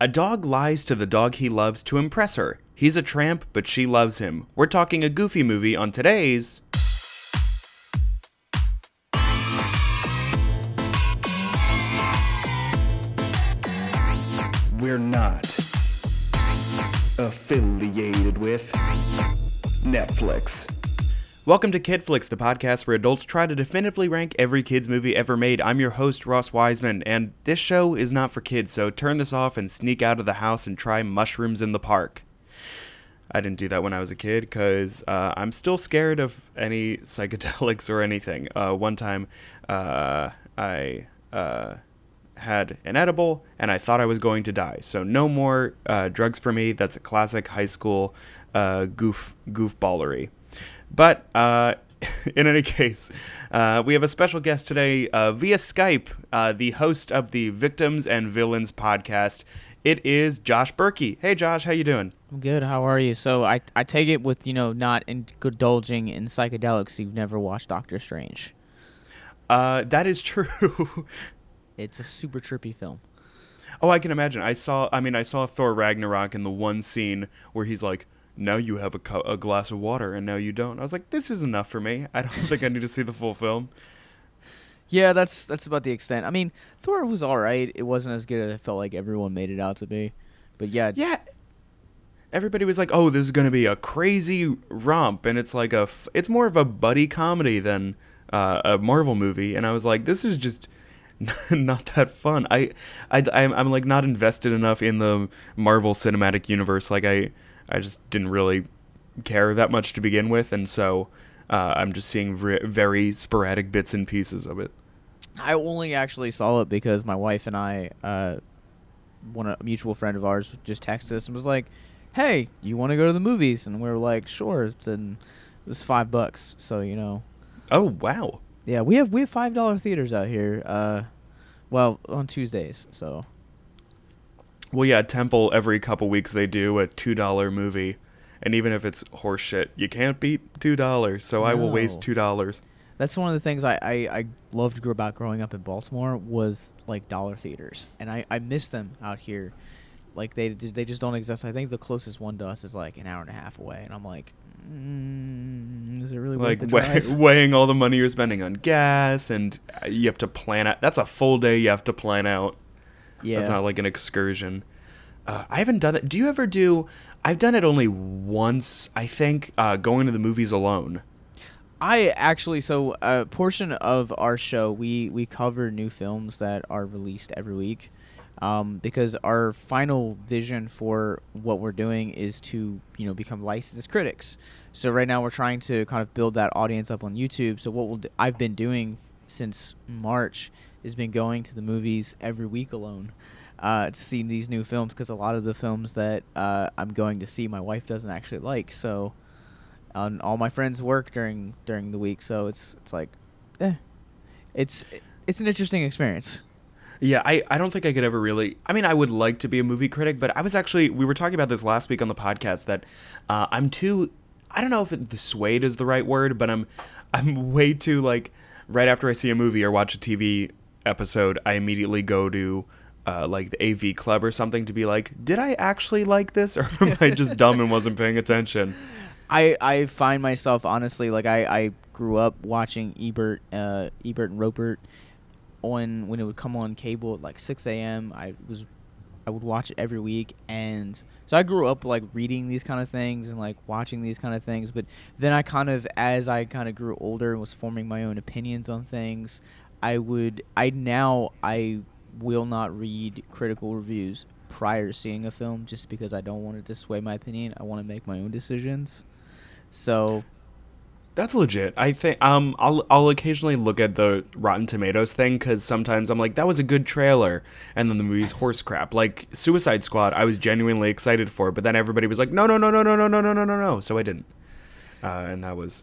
A dog lies to the dog he loves to impress her. He's a tramp, but she loves him. We're talking a goofy movie on today's. We're not affiliated with Netflix. Welcome to Kidflix, the podcast where adults try to definitively rank every kids movie ever made. I'm your host, Ross Wiseman, and this show is not for kids, so turn this off and sneak out of the house and try mushrooms in the park. I didn't do that when I was a kid because uh, I'm still scared of any psychedelics or anything. Uh, one time, uh, I uh, had an edible and I thought I was going to die. So no more uh, drugs for me. That's a classic high school uh, goof goofballery. But uh, in any case, uh, we have a special guest today uh, via Skype, uh, the host of the Victims and Villains podcast. It is Josh Berkey. Hey, Josh, how you doing? I'm good. How are you? So I I take it with you know not indulging in psychedelics. You've never watched Doctor Strange. Uh, that is true. It's a super trippy film. oh, I can imagine. I saw. I mean, I saw Thor Ragnarok in the one scene where he's like, "Now you have a, cu- a glass of water, and now you don't." I was like, "This is enough for me. I don't think I need to see the full film." Yeah, that's that's about the extent. I mean, Thor was all right. It wasn't as good as I felt like everyone made it out to be. But yeah, Yeah. Everybody was like, "Oh, this is going to be a crazy romp," and it's like a, f- it's more of a buddy comedy than uh, a Marvel movie. And I was like, "This is just not that fun." I, I, I'm, I'm like not invested enough in the Marvel Cinematic Universe. Like I, I just didn't really care that much to begin with, and so uh, I'm just seeing re- very sporadic bits and pieces of it. I only actually saw it because my wife and I, uh, one a mutual friend of ours, just texted us and was like, "Hey, you want to go to the movies?" And we were like, "Sure." And it was five bucks. So you know, Oh wow! yeah, we have we have five dollar theaters out here. Uh, well, on Tuesdays. So Well, yeah, Temple every couple weeks they do a two dollar movie, and even if it's horseshit, you can't beat two dollars. So I will waste two dollars. that's one of the things I, I, I loved about growing up in Baltimore was like dollar theaters, and I, I miss them out here. Like they they just don't exist. I think the closest one to us is like an hour and a half away, and I'm like, mm, is it really Like worth the weigh, drive? weighing all the money you're spending on gas, and uh, you have to plan out. That's a full day you have to plan out. Yeah, That's not like an excursion. Uh, I haven't done it. Do you ever do? I've done it only once. I think uh, going to the movies alone. I actually so a portion of our show we we cover new films that are released every week, um, because our final vision for what we're doing is to you know become licensed critics. So right now we're trying to kind of build that audience up on YouTube. So what we'll do, I've been doing since March has been going to the movies every week alone. Uh, to see these new films because a lot of the films that uh, I'm going to see my wife doesn't actually like so on all my friends work during during the week, so it's it's like, eh, it's it's an interesting experience. Yeah, I, I don't think I could ever really. I mean, I would like to be a movie critic, but I was actually we were talking about this last week on the podcast that uh, I'm too. I don't know if the swayed is the right word, but I'm I'm way too like right after I see a movie or watch a TV episode, I immediately go to. Uh, like the AV Club or something to be like, did I actually like this, or am I just dumb and wasn't paying attention? I I find myself honestly like I I grew up watching Ebert uh Ebert and Roeper on when it would come on cable at like 6 a.m. I was I would watch it every week and so I grew up like reading these kind of things and like watching these kind of things but then I kind of as I kind of grew older and was forming my own opinions on things I would I now I will not read critical reviews prior to seeing a film just because I don't want it to sway my opinion I want to make my own decisions so That's legit. I think um I'll I'll occasionally look at the Rotten Tomatoes thing because sometimes I'm like that was a good trailer and then the movie's horse crap. Like Suicide Squad, I was genuinely excited for, but then everybody was like no no no no no no no no no no no, so I didn't. Uh, and that was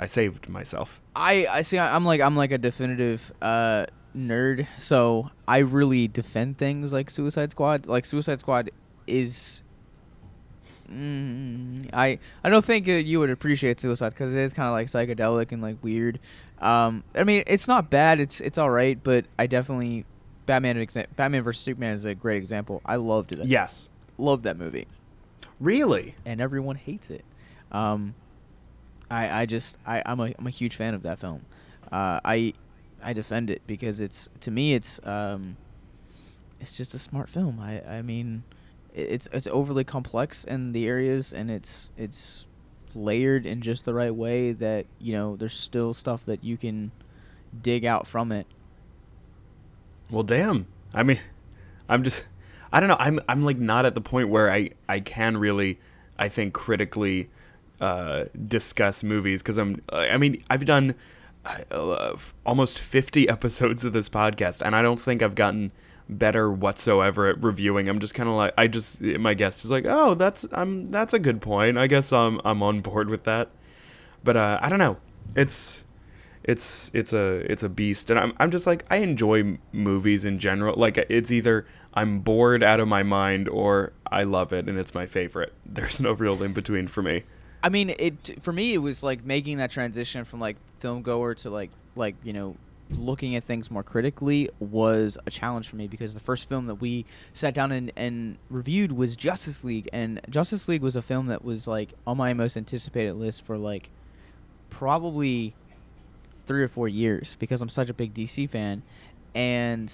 I saved myself. I I see. I'm like I'm like a definitive uh, nerd, so I really defend things like Suicide Squad. Like Suicide Squad is. Mm, I I don't think that you would appreciate Suicide because it is kind of like psychedelic and like weird. Um, I mean, it's not bad. It's it's all right, but I definitely Batman Batman vs Superman is a great example. I loved that. Yes. loved that movie, Really? and everyone hates it. Um, I I just I I'm a I'm a huge fan of that film. Uh, I I defend it because it's to me it's um it's just a smart film. I I mean it's it's overly complex in the areas and it's it's layered in just the right way that you know there's still stuff that you can dig out from it. Well, damn. I mean, I'm just, I don't know. I'm, I'm like not at the point where I, I can really, I think critically, uh, discuss movies because I'm, I mean, I've done uh, almost 50 episodes of this podcast, and I don't think I've gotten better whatsoever at reviewing. I'm just kind of like, I just, my guest is like, oh, that's, I'm, that's a good point. I guess I'm, I'm on board with that. But uh, I don't know. It's it's it's a it's a beast and I'm I'm just like I enjoy movies in general like it's either I'm bored out of my mind or I love it and it's my favorite there's no real in between for me I mean, it for me it was like making that transition from like film goer to like like you know looking at things more critically was a challenge for me because the first film that we sat down and, and reviewed was Justice League and Justice League was a film that was like on my most anticipated list for like probably three or four years because I'm such a big DC fan and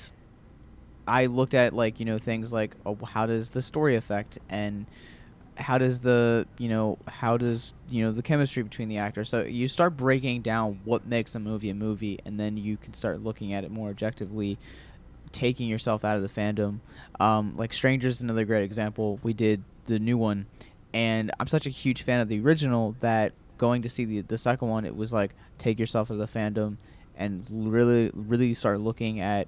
I looked at like you know things like oh, how does the story affect? And how does the you know how does you know the chemistry between the actors? So you start breaking down what makes a movie a movie and then you can start looking at it more objectively taking yourself out of the fandom. Um, like strangers another great example. We did the new one and i'm such a huge fan of the original that going to see the, the second one it was like take yourself out of the fandom and really really start looking at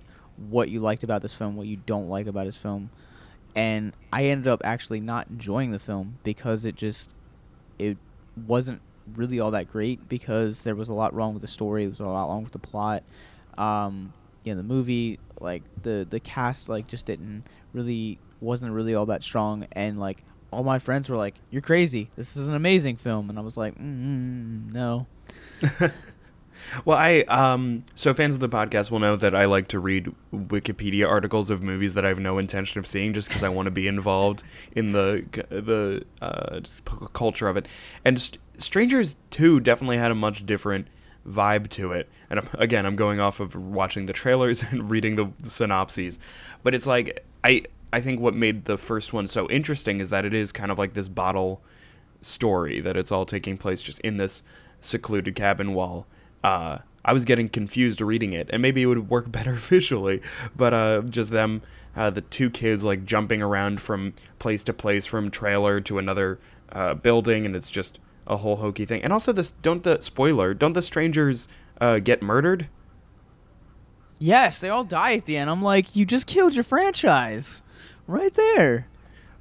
what you liked about this film what you don't like about this film and I ended up actually not enjoying the film because it just it wasn't really all that great because there was a lot wrong with the story. It was a lot wrong with the plot. Um, you know, the movie like the the cast like just didn't really wasn't really all that strong and like all my friends were like, "You're crazy. This is an amazing film," and I was like, mm, "No." well I um so fans of the podcast will know that I like to read Wikipedia articles of movies that I have no intention of seeing just because I want to be involved in the the uh, culture of it and St- Strangers 2 definitely had a much different vibe to it. And I'm, again, I'm going off of watching the trailers and reading the synopses, but it's like I I think what made the first one so interesting is that it is kind of like this bottle story that it's all taking place just in this secluded cabin while uh, I was getting confused reading it, and maybe it would work better visually, but uh, just them, uh, the two kids like jumping around from place to place, from trailer to another uh, building, and it's just a whole hokey thing. And also, this don't the spoiler, don't the strangers uh, get murdered? Yes, they all die at the end. I'm like, you just killed your franchise, right there.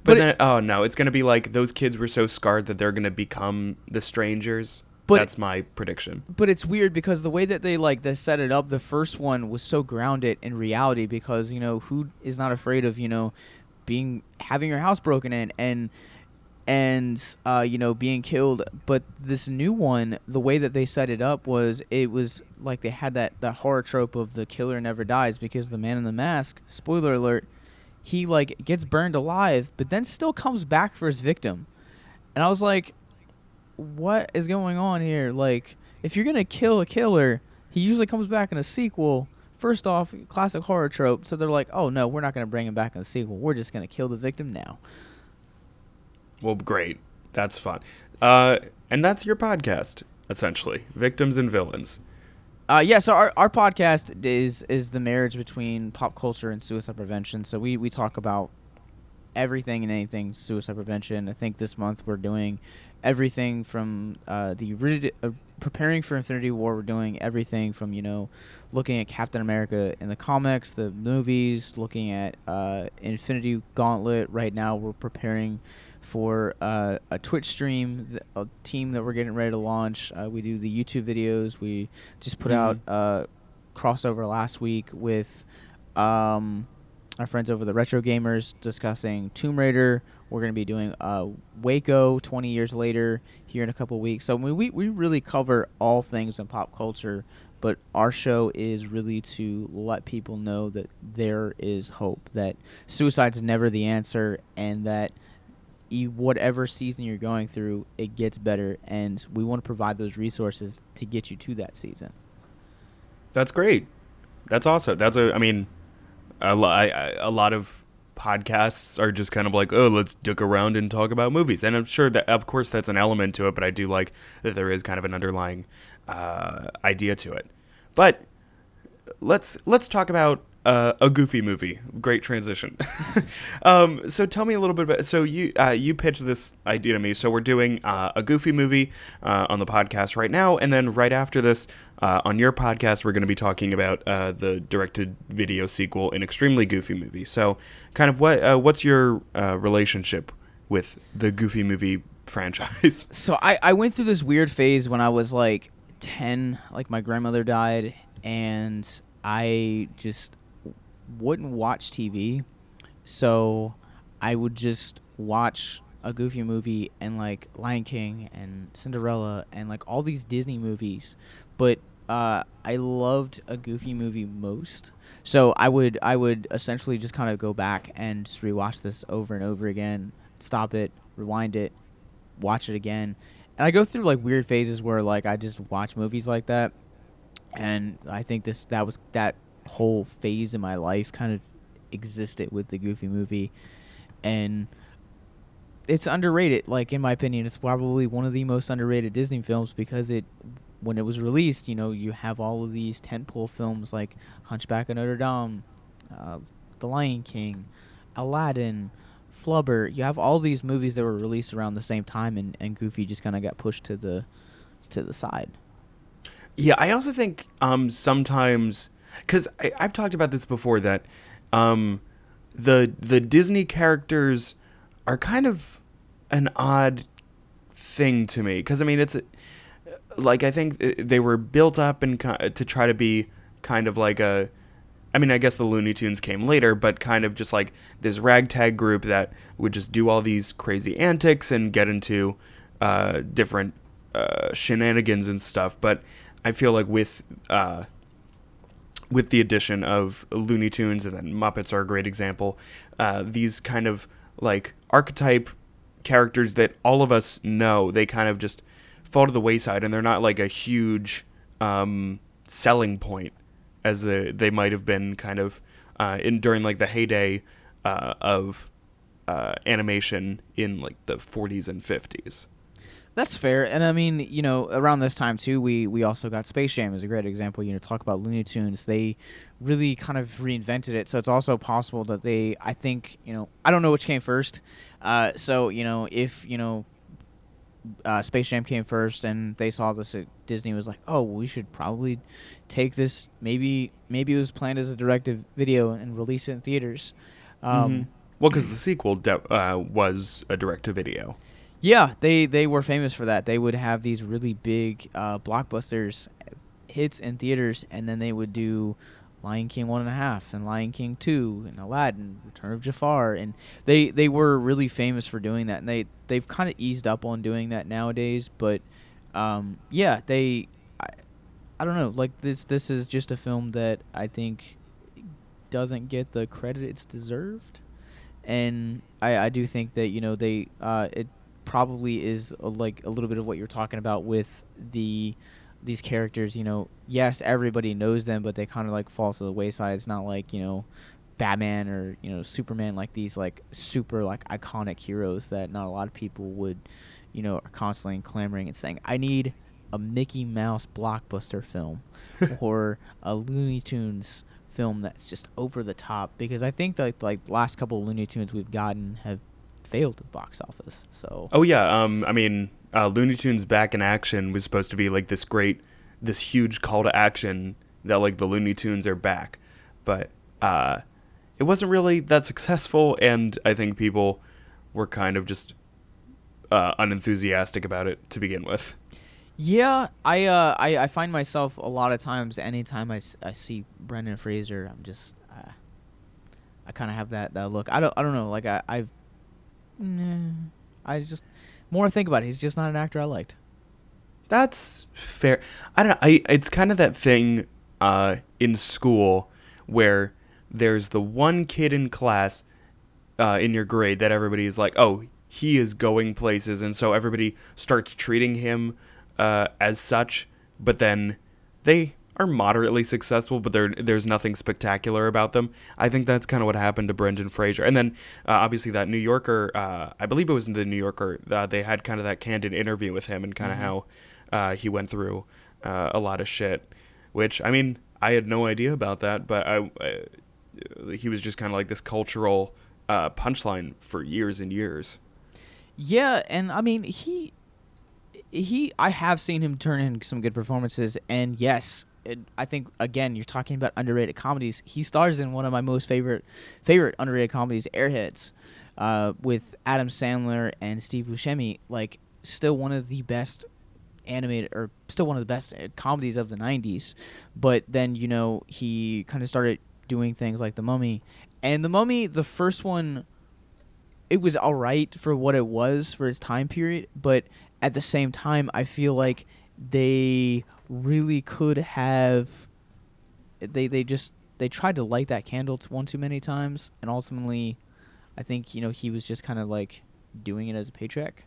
But, But it- oh no, it's gonna be like those kids were so scarred that they're gonna become the strangers. But- That's my prediction. but it's weird because the way that they like they set it up the first one was so grounded in reality because you know who is not afraid of you know being having your house broken in and and uh, you know being killed but this new one the way that they set it up was it was like they had that that horror trope of the killer never dies because the man in the mask spoiler alert he like gets burned alive but then still comes back for his victim and i was like what is going on here? Like, if you're gonna kill a killer, he usually comes back in a sequel. First off, classic horror trope. So they're like, oh no, we're not gonna bring him back in a sequel. We're just gonna kill the victim now. Well, great. That's fun. Uh, and that's your podcast, essentially. Victims and villains. Uh, yeah. So our, our podcast is is the marriage between pop culture and suicide prevention. So we we talk about everything and anything suicide prevention. I think this month we're doing everything from uh, the rid- uh, preparing for Infinity War. We're doing everything from you know looking at Captain America in the comics, the movies, looking at uh, Infinity Gauntlet. Right now, we're preparing for uh, a Twitch stream, a team that we're getting ready to launch. Uh, we do the YouTube videos. We just put out a crossover last week with um, our friends over the Retro Gamers discussing Tomb Raider. We're going to be doing uh, Waco 20 years later here in a couple weeks. So we, we, we really cover all things in pop culture but our show is really to let people know that there is hope, that suicide's never the answer, and that you, whatever season you're going through, it gets better, and we want to provide those resources to get you to that season. That's great. That's awesome. That's a. I mean, I, I, a lot of podcasts are just kind of like, oh, let's dick around and talk about movies, and I'm sure that, of course, that's an element to it. But I do like that there is kind of an underlying uh, idea to it. But let's let's talk about uh, a goofy movie. Great transition. um, so tell me a little bit about. So you uh, you pitched this idea to me. So we're doing uh, a goofy movie uh, on the podcast right now, and then right after this, uh, on your podcast, we're going to be talking about uh, the directed video sequel, an extremely goofy movie. So, kind of what uh, what's your uh, relationship with the goofy movie franchise? So I, I went through this weird phase when I was like 10, like my grandmother died, and I just wouldn't watch TV. So I would just watch a goofy movie and like Lion King and Cinderella and like all these Disney movies. But uh, I loved a goofy movie most. So I would I would essentially just kind of go back and just rewatch this over and over again, stop it, rewind it, watch it again. And I go through like weird phases where like I just watch movies like that. And I think this that was that whole phase in my life kind of existed with the Goofy movie. And it's underrated, like in my opinion, it's probably one of the most underrated Disney films because it when it was released, you know, you have all of these tentpole films like Hunchback of Notre Dame, uh, The Lion King, Aladdin, Flubber. You have all these movies that were released around the same time, and, and Goofy just kind of got pushed to the to the side. Yeah, I also think um, sometimes because I've talked about this before that um, the the Disney characters are kind of an odd thing to me because I mean it's like I think they were built up and to try to be kind of like a I mean I guess the Looney Tunes came later but kind of just like this ragtag group that would just do all these crazy antics and get into uh, different uh, shenanigans and stuff but I feel like with uh, with the addition of Looney Tunes and then Muppets are a great example. Uh, these kind of like archetype characters that all of us know, they kind of just fall to the wayside and they're not like a huge um, selling point as the, they might have been kind of uh, in during like the heyday uh, of uh, animation in like the 40s and 50s. That's fair, and I mean, you know, around this time too, we we also got Space Jam as a great example. You know, talk about Looney Tunes. They really kind of reinvented it, so it's also possible that they. I think you know, I don't know which came first. Uh, so you know, if you know, uh, Space Jam came first, and they saw this at Disney was like, oh, we should probably take this. Maybe maybe it was planned as a directive video and release it in theaters. Um, mm-hmm. Well, because the sequel de- uh, was a direct to video. Yeah, they they were famous for that. They would have these really big uh, blockbusters hits in theaters, and then they would do Lion King one and a half, and Lion King two, and Aladdin, Return of Jafar, and they they were really famous for doing that. And they they've kind of eased up on doing that nowadays, but um, yeah, they I, I don't know. Like this this is just a film that I think doesn't get the credit it's deserved, and I I do think that you know they uh it probably is a, like a little bit of what you're talking about with the these characters. You know, yes, everybody knows them, but they kind of like fall to the wayside. It's not like you know Batman or you know Superman like these like super like iconic heroes that not a lot of people would you know are constantly clamoring and saying I need a Mickey Mouse blockbuster film or a Looney Tunes film that's just over the top because I think that like last couple Looney Tunes we've gotten have failed at the box office. So. Oh yeah, um, I mean, uh, Looney Tunes Back in Action was supposed to be like this great, this huge call to action that like the Looney Tunes are back, but uh, it wasn't really that successful, and I think people were kind of just uh, unenthusiastic about it to begin with. Yeah, I, uh, I I find myself a lot of times anytime I, I see Brendan Fraser, I'm just uh, I kind of have that, that look. I don't I don't know. Like I I've nah, I just more I think about it. He's just not an actor I liked. That's fair. I don't know. I it's kind of that thing uh, in school where there's the one kid in class uh, in your grade that everybody is like, oh, he is going places, and so everybody starts treating him uh, as such. But then they are moderately successful, but there there's nothing spectacular about them. I think that's kind of what happened to Brendan Fraser. And then uh, obviously that New Yorker, uh, I believe it was in the New Yorker, uh, they had kind of that candid interview with him and kind of how uh, he went through uh, a lot of shit. Which I mean, I had no idea about that, but I, I he was just kind of like this cultural uh, punchline for years and years. Yeah, and I mean he he I have seen him turn in some good performances and yes, it, I think again you're talking about underrated comedies. He stars in one of my most favorite favorite underrated comedies, Airheads, uh, with Adam Sandler and Steve Buscemi. Like still one of the best animated or still one of the best uh, comedies of the 90s. But then you know he kind of started doing things like The Mummy, and The Mummy, the first one it was all right for what it was for its time period, but at the same time, I feel like they really could have. They they just they tried to light that candle one too many times, and ultimately, I think you know he was just kind of like doing it as a paycheck,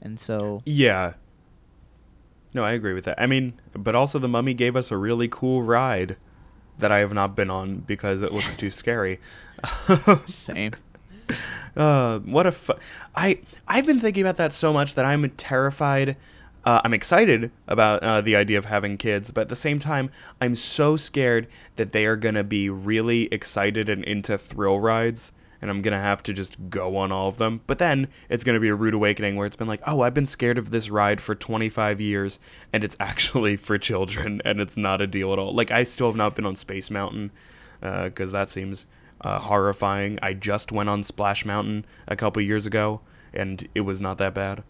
and so Yeah. No, I agree with that. I mean, but also the Mummy gave us a really cool ride that I have not been on because it looks too scary. same. Uh, what a fu- I I've been thinking about that so much that I'm terrified. Uh, I'm excited about uh, the idea of having kids, but at the same time, I'm so scared that they are gonna be really excited and into thrill rides, and I'm gonna have to just go on all of them. But then it's gonna be a rude awakening where it's been like, oh, I've been scared of this ride for 25 years, and it's actually for children, and it's not a deal at all. Like I still have not been on Space Mountain, because that seems uh, horrifying. I just went on Splash Mountain a couple years ago, and it was not that bad.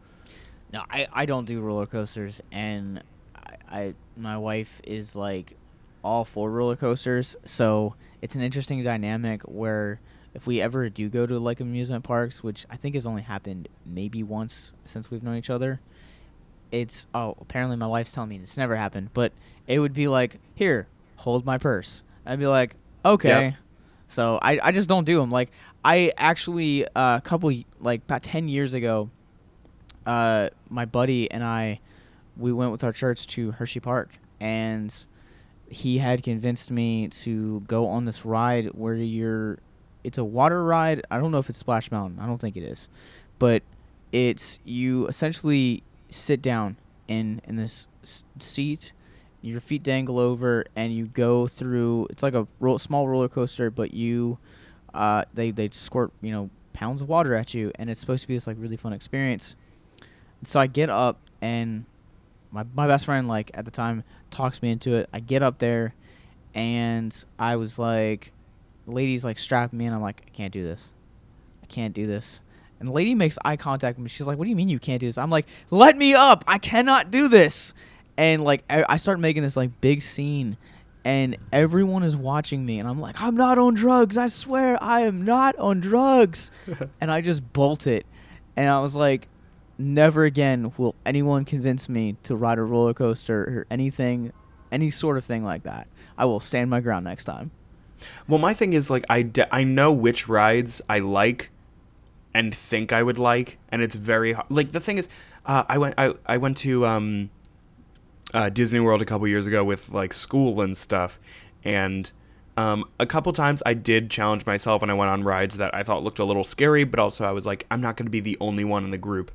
No, I, I don't do roller coasters, and I, I my wife is like all for roller coasters, so it's an interesting dynamic where if we ever do go to like amusement parks, which I think has only happened maybe once since we've known each other, it's oh apparently my wife's telling me it's never happened, but it would be like here hold my purse. I'd be like okay. Yep. So I, I just don't do them. Like I actually uh, a couple like about ten years ago, uh, my buddy and I, we went with our church to Hershey Park, and he had convinced me to go on this ride where you're. It's a water ride. I don't know if it's Splash Mountain. I don't think it is, but it's you essentially sit down in in this s- seat your feet dangle over and you go through it's like a ro- small roller coaster but you uh, they they squirt you know pounds of water at you and it's supposed to be this like really fun experience so i get up and my, my best friend like at the time talks me into it. I get up there and i was like the lady's like strapping me and i'm like i can't do this. I can't do this. And the lady makes eye contact with me. She's like what do you mean you can't do this? I'm like let me up. I cannot do this. And like I, I start making this like big scene and everyone is watching me and i'm like i'm not on drugs. I swear i am not on drugs. And i just bolt it. And i was like never again will anyone convince me to ride a roller coaster or anything any sort of thing like that i will stand my ground next time Well, my thing is like I, de- I know which rides I like and think I would like, and it's very hard. Like the thing is, uh, I went I, I went to um, uh, Disney World a couple years ago with like school and stuff, and um, a couple times I did challenge myself and I went on rides that I thought looked a little scary, but also I was like, I'm not going to be the only one in the group.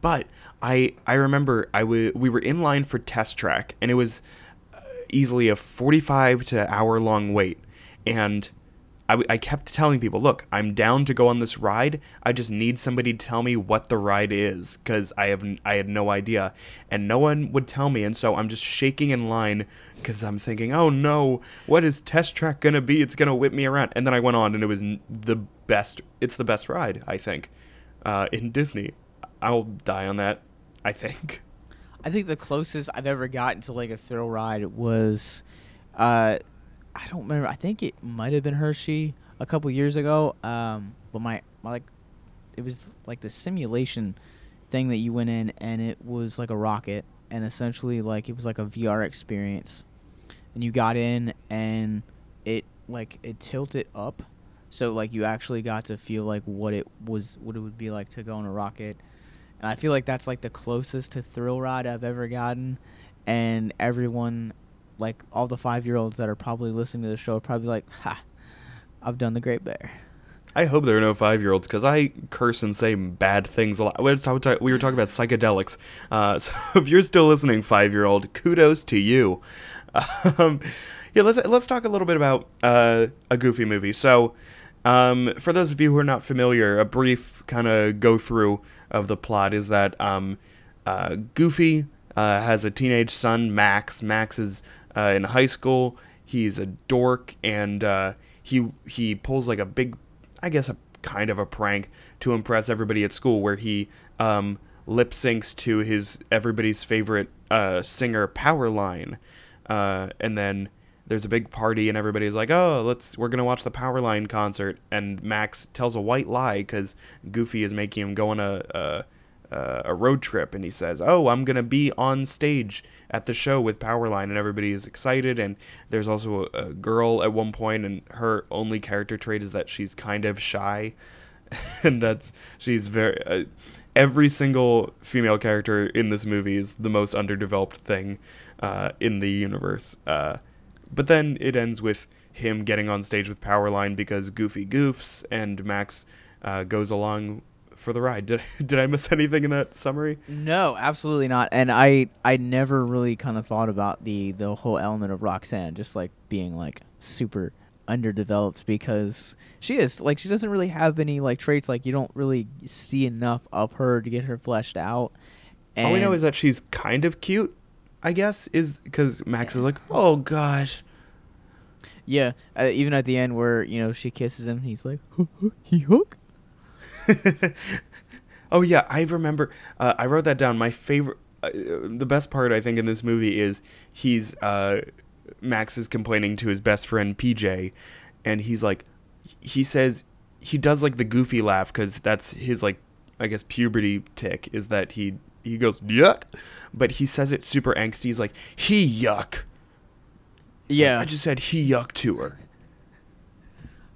But I I remember I w- we were in line for test track, and it was uh, easily a 45 to hour long wait, and I, I kept telling people, look, I'm down to go on this ride. I just need somebody to tell me what the ride is because I have I had no idea, and no one would tell me, and so I'm just shaking in line because I'm thinking, oh no, what is Test Track gonna be? It's gonna whip me around, and then I went on, and it was the best. It's the best ride, I think, uh, in Disney. I'll die on that. I think. I think the closest I've ever gotten to like a thrill ride was, uh, I don't remember. I think it might have been Hershey a couple years ago. Um, but my, my like, it was like the simulation thing that you went in, and it was like a rocket, and essentially like it was like a VR experience, and you got in and it like it tilted up, so like you actually got to feel like what it was what it would be like to go on a rocket, and I feel like that's like the closest to thrill ride I've ever gotten, and everyone, like all the five year olds that are probably listening to the show are probably like, ha, I've done the Great Bear. I hope there are no five year olds because I curse and say bad things a lot. We were talking, about psychedelics. Uh, so if you're still listening, five year old, kudos to you. Um, yeah, let's let's talk a little bit about uh, a Goofy movie. So, um, for those of you who are not familiar, a brief kind of go through of the plot is that um, uh, Goofy uh, has a teenage son, Max. Max is uh, in high school. He's a dork, and uh, he he pulls like a big I guess a kind of a prank to impress everybody at school where he um, lip syncs to his everybody's favorite uh, singer Powerline, uh, and then there's a big party and everybody's like, oh, let's we're gonna watch the Powerline concert, and Max tells a white lie because Goofy is making him go on a, a uh, a road trip and he says, "Oh, I'm gonna be on stage at the show with Powerline," and everybody is excited. And there's also a, a girl at one point, and her only character trait is that she's kind of shy, and that's she's very. Uh, every single female character in this movie is the most underdeveloped thing uh, in the universe. Uh, but then it ends with him getting on stage with Powerline because Goofy goofs, and Max uh, goes along for the ride. Did did I miss anything in that summary? No, absolutely not. And I I never really kind of thought about the the whole element of Roxanne just like being like super underdeveloped because she is like she doesn't really have any like traits like you don't really see enough of her to get her fleshed out. And All we know is that she's kind of cute, I guess, is because Max is like, oh gosh. Yeah, uh, even at the end where you know she kisses him, he's like, he hook. oh yeah, I remember. Uh, I wrote that down. My favorite, uh, the best part I think in this movie is he's uh, Max is complaining to his best friend PJ, and he's like, he says he does like the goofy laugh because that's his like I guess puberty tick is that he he goes yuck, but he says it super angsty. He's like he yuck. Yeah, like, I just said he yuck to her.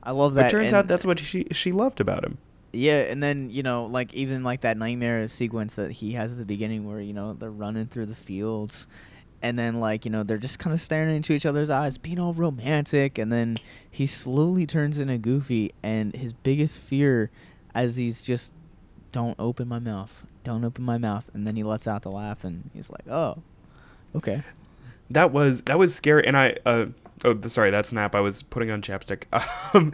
I love that. It turns out that's what she she loved about him. Yeah, and then you know, like even like that nightmare sequence that he has at the beginning, where you know they're running through the fields, and then like you know they're just kind of staring into each other's eyes, being all romantic, and then he slowly turns into Goofy, and his biggest fear, as he's just, don't open my mouth, don't open my mouth, and then he lets out the laugh, and he's like, oh, okay. That was that was scary, and I uh oh sorry that snap I was putting on chapstick. Um,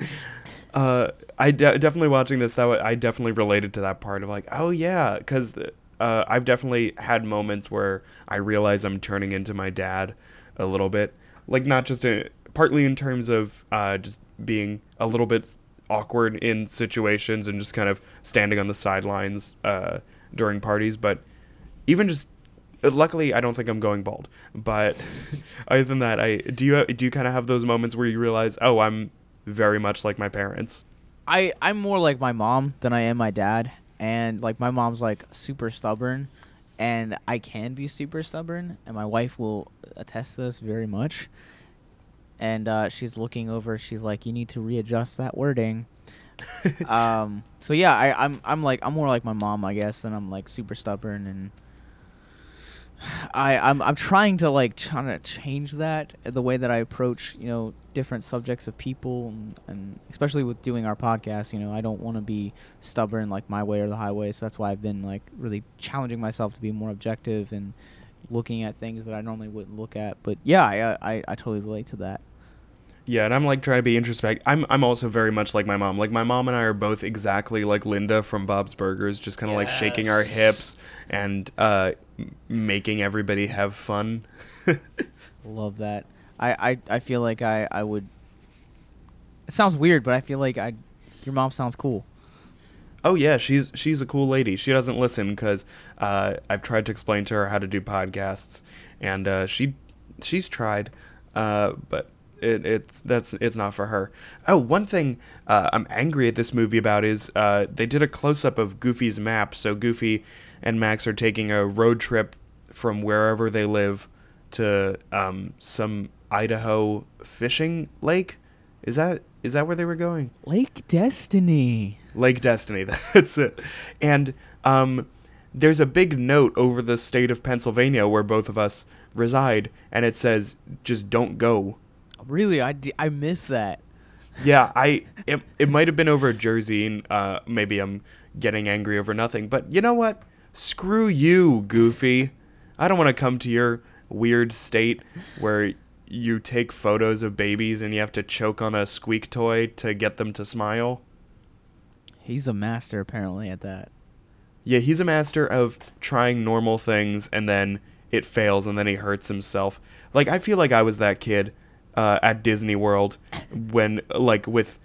uh, I de- definitely watching this. That I definitely related to that part of like, oh yeah, because uh, I've definitely had moments where I realize I'm turning into my dad a little bit, like not just a, partly in terms of uh, just being a little bit awkward in situations and just kind of standing on the sidelines uh, during parties, but even just luckily I don't think I'm going bald. But other than that, I do you do you kind of have those moments where you realize, oh, I'm very much like my parents. I I'm more like my mom than I am my dad, and like my mom's like super stubborn, and I can be super stubborn, and my wife will attest to this very much. And uh, she's looking over. She's like, "You need to readjust that wording." um. So yeah, I, I'm I'm like I'm more like my mom, I guess, than I'm like super stubborn and I I'm I'm trying to like trying to change that the way that I approach you know different subjects of people and, and especially with doing our podcast you know I don't want to be stubborn like my way or the highway so that's why I've been like really challenging myself to be more objective and looking at things that I normally wouldn't look at but yeah I I, I totally relate to that yeah, and I'm like trying to be introspective. I'm I'm also very much like my mom. Like my mom and I are both exactly like Linda from Bob's Burgers, just kind of yes. like shaking our hips and uh, making everybody have fun. Love that. I, I I feel like I I would. It sounds weird, but I feel like I, your mom sounds cool. Oh yeah, she's she's a cool lady. She doesn't listen because uh, I've tried to explain to her how to do podcasts, and uh, she she's tried, uh, but it, it's that's it's not for her. Oh, one thing uh, I'm angry at this movie about is uh, they did a close up of Goofy's map. So Goofy and Max are taking a road trip from wherever they live to um, some Idaho fishing lake. Is that is that where they were going? Lake Destiny. Lake Destiny. That's it. And um, there's a big note over the state of Pennsylvania where both of us reside, and it says, "Just don't go." Really, I, d- I missed that. Yeah, I it, it might have been over Jersey, and uh, maybe I'm getting angry over nothing. But you know what? Screw you, Goofy. I don't want to come to your weird state where you take photos of babies and you have to choke on a squeak toy to get them to smile. He's a master apparently at that. Yeah, he's a master of trying normal things and then it fails and then he hurts himself. Like I feel like I was that kid uh, at Disney World when like with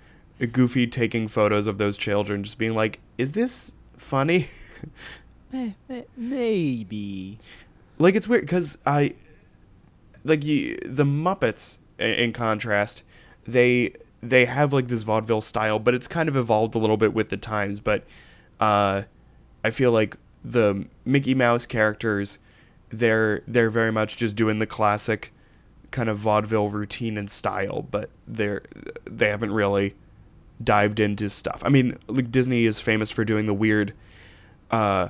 Goofy taking photos of those children, just being like, "Is this funny?" Maybe. like it's weird because I like you, the Muppets. In contrast, they they have like this vaudeville style, but it's kind of evolved a little bit with the times. But uh, I feel like the Mickey Mouse characters, they're they're very much just doing the classic kind of vaudeville routine and style, but they're they haven't really dived into stuff. I mean, like Disney is famous for doing the weird, uh,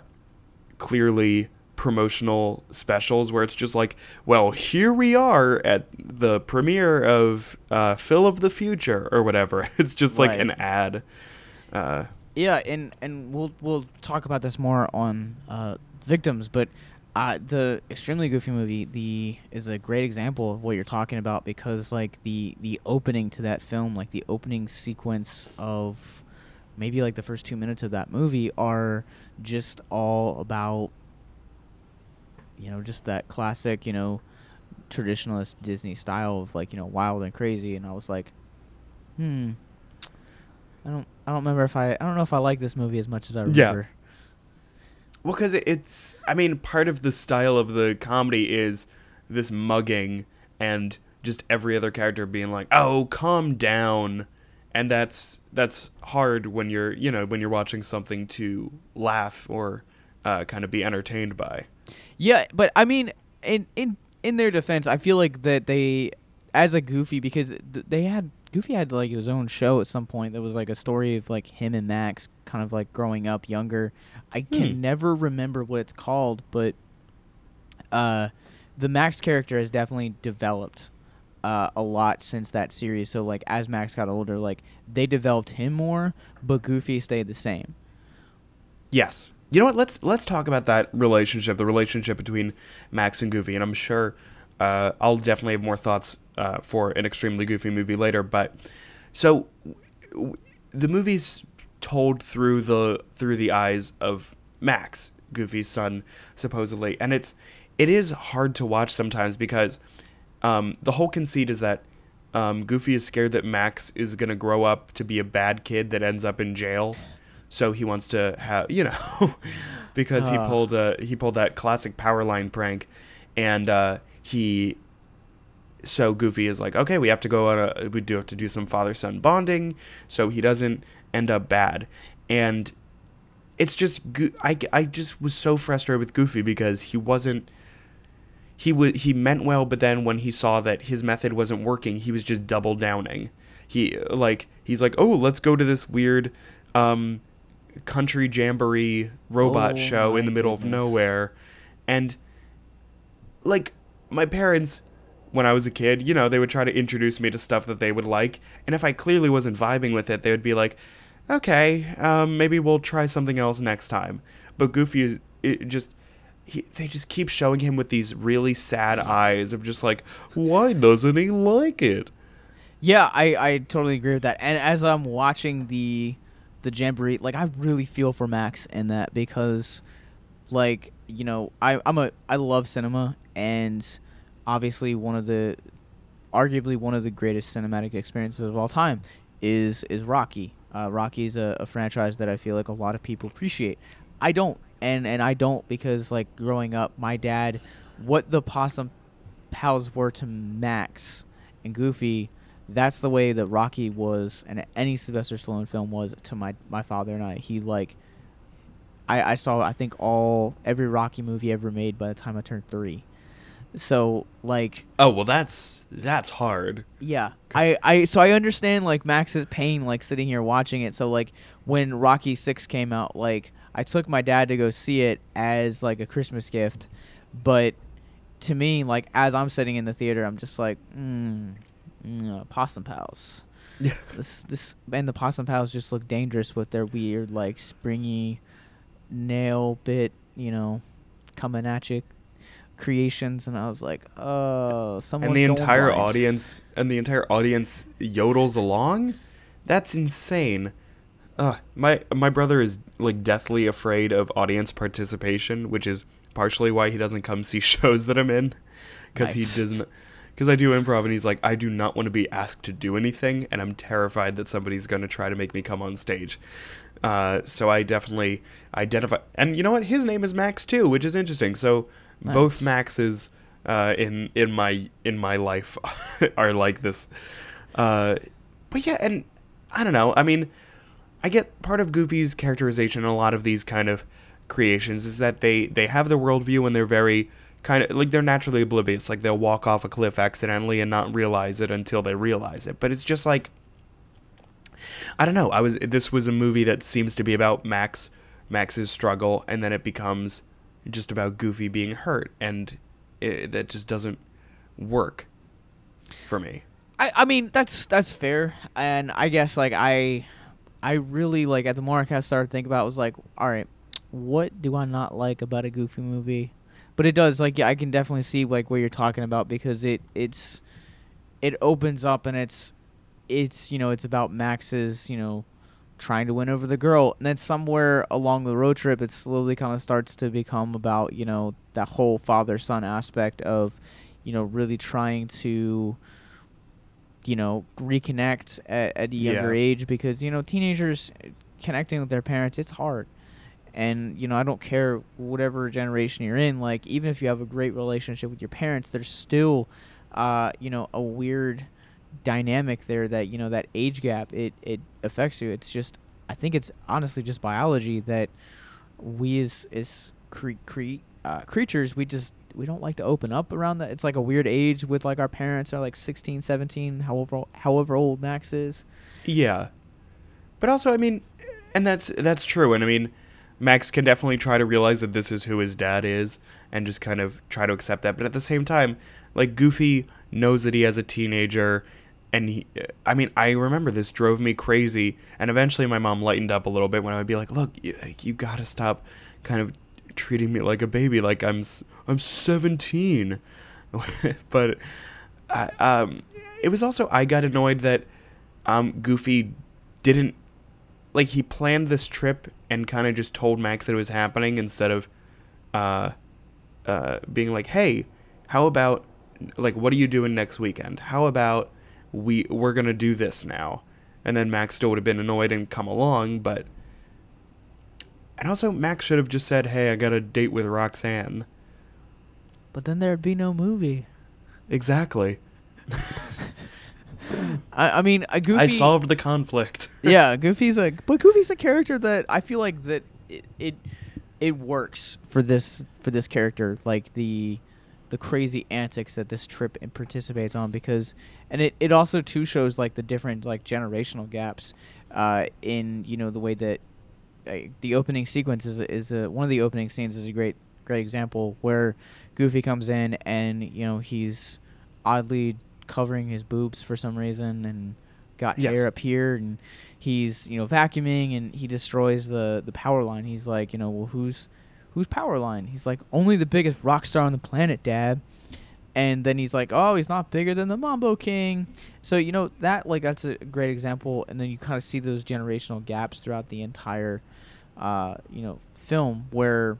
clearly promotional specials where it's just like, well, here we are at the premiere of uh, Phil of the Future or whatever. It's just like Right. an ad. Uh, Yeah, and and we'll we'll talk about this more on uh, victims, but uh, the extremely goofy movie the is a great example of what you're talking about because like the the opening to that film, like the opening sequence of maybe like the first two minutes of that movie are just all about you know just that classic you know traditionalist Disney style of like you know wild and crazy, and I was like, hmm. I don't. I don't remember if I. I don't know if I like this movie as much as I remember. Yeah. Well, because it's, I mean, part of the style of the comedy is this mugging and just every other character being like, "Oh, calm down," and that's that's hard when you're, you know, when you're watching something to laugh or uh, kind of be entertained by. Yeah, but I mean, in in in their defense, I feel like that they, as a Goofy, because th- they had Goofy had like his own show at some point that was like a story of like him and Max kind of like growing up younger. I can Hmm. never remember what it's called, but uh, the Max character has definitely developed uh, a lot since that series. So like as Max got older, like they developed him more, but Goofy stayed the same. Yes. You know what? Let's let's talk about that relationship, the relationship between Max and Goofy, and I'm sure uh, I'll definitely have more thoughts uh, for an extremely goofy movie later. But so w- the movie's told through the through the eyes of Max, Goofy's son, supposedly, and it's it is hard to watch sometimes because um, the whole conceit is that um, Goofy is scared that Max is gonna grow up to be a bad kid that ends up in jail. So he wants to have, you know, because he Ah. pulled uh, he pulled that classic Powerline prank, and uh, he. So Goofy is like, okay, we have to go on a, we do have to do some father son bonding, so he doesn't end up bad, and it's just I I just was so frustrated with Goofy because he wasn't he would he meant well, but then when he saw that his method wasn't working, he was just double downing. He like he's like, oh, let's go to this weird um, country jamboree robot Oh show in the middle of nowhere, and like my parents. When I was a kid, you know, they would try to introduce me to stuff that they would like, and if I clearly wasn't vibing with it, they would be like, "Okay, um, maybe we'll try something else next time." But Goofy is it just he, they just keep showing him with these really sad eyes of just like, why doesn't he like it? Yeah, I, I totally agree with that. And as I'm watching the the jamboree, like I really feel for Max in that because like, you know, I I'm a I love cinema and obviously one of the arguably one of the greatest cinematic experiences of all time is is Rocky. Uh, Rocky is a, a franchise that I feel like a lot of people appreciate. I don't, and and I don't because like growing up, my dad, what the possum pals were to Max and Goofy, that's the way that Rocky was, and any Sylvester Stallone film was to my my father and I. He like I, I saw I think all every Rocky movie ever made by the time I turned three. So like Oh well, that's that's hard. yeah, I, I so I understand like Max's pain like sitting here watching it. So like when Rocky Six came out, like I took my dad to go see it as like a Christmas gift, but to me like as I'm sitting in the theater, I'm just like, mm, mm, uh, possum pals. Yeah. This this and the possum pals just look dangerous with their weird like springy nail bit, you know, coming at you creations and I was like, "Oh, someone's and the entire blind. audience and the entire audience yodels along. That's insane. Uh, my my brother is like deathly afraid of audience participation, which is partially why he doesn't come see shows that I'm in, because Nice. he doesn't. Because I do improv, and he's like, I do not want to be asked to do anything, and I'm terrified that somebody's going to try to make me come on stage. Uh, so I definitely identify, and you know what? His name is Max too, which is interesting. So both Maxes uh, in in my in my life are like this. Uh, but yeah, and I don't know. I mean, I get part of Goofy's characterization in a lot of these kind of creations is that they they have the worldview and they're very kind of like they're naturally oblivious. Like they'll walk off a cliff accidentally and not realize it until they realize it. But it's just like I don't know. I was this was a movie that seems to be about Max Max's struggle and then it becomes just about Goofy being hurt and it, that just doesn't work for me. I, I mean that's that's fair, and I guess like I, I really like at the more I started thinking about, it, was like, all right, what do I not like about a Goofy movie? But it does like yeah, I can definitely see like what you're talking about because it it's, it opens up and it's, it's you know it's about Max's you know, trying to win over the girl, and then somewhere along the road trip, it slowly kind of starts to become about you know that whole father son aspect of, you know, really trying to you know reconnect at, at a younger Yeah. age because you know teenagers connecting with their parents it's hard and you know i don't care whatever generation you're in like even if you have a great relationship with your parents there's still uh you know a weird dynamic there that you know that age gap it it affects you it's just i think it's honestly just biology that we as as cre- cre- uh, creatures we just we don't like to open up around that it's like a weird age with like our parents are like 16 17 however however old max is Yeah. But also, I mean, and that's that's true. And I mean, Max can definitely try to realize that this is who his dad is and just kind of try to accept that. But at the same time, like Goofy knows that he has a teenager and he I mean, I remember this drove me crazy and eventually my mom lightened up a little bit when I would be like, "Look, you, you got to stop kind of treating me like a baby like I'm I'm 17." but I, um it was also I got annoyed that um, Goofy didn't like he planned this trip and kind of just told Max that it was happening instead of uh, uh, being like, "Hey, how about like what are you doing next weekend? How about we we're gonna do this now?" And then Max still would have been annoyed and come along, but and also Max should have just said, "Hey, I got a date with Roxanne." But then there'd be no movie Exactly. i, I mean a goofy I solved the conflict. yeah, Goofy's a but Goofy's a character that I feel like that it, it it works for this for this character like the the crazy antics that this trip participates on because and it, it also too shows like the different like generational gaps uh, in you know the way that uh, the opening sequence is is a, one of the opening scenes is a great great example where Goofy comes in and you know he's oddly covering his boobs for some reason and got Yes. hair up here and he's you know vacuuming and he destroys the the Powerline. He's like you know well who's who's Powerline? He's like only the biggest rock star on the planet dad. And then he's like oh he's not bigger than the mambo king. So you know that like that's a great example. And then you kind of see those generational gaps throughout the entire uh you know film where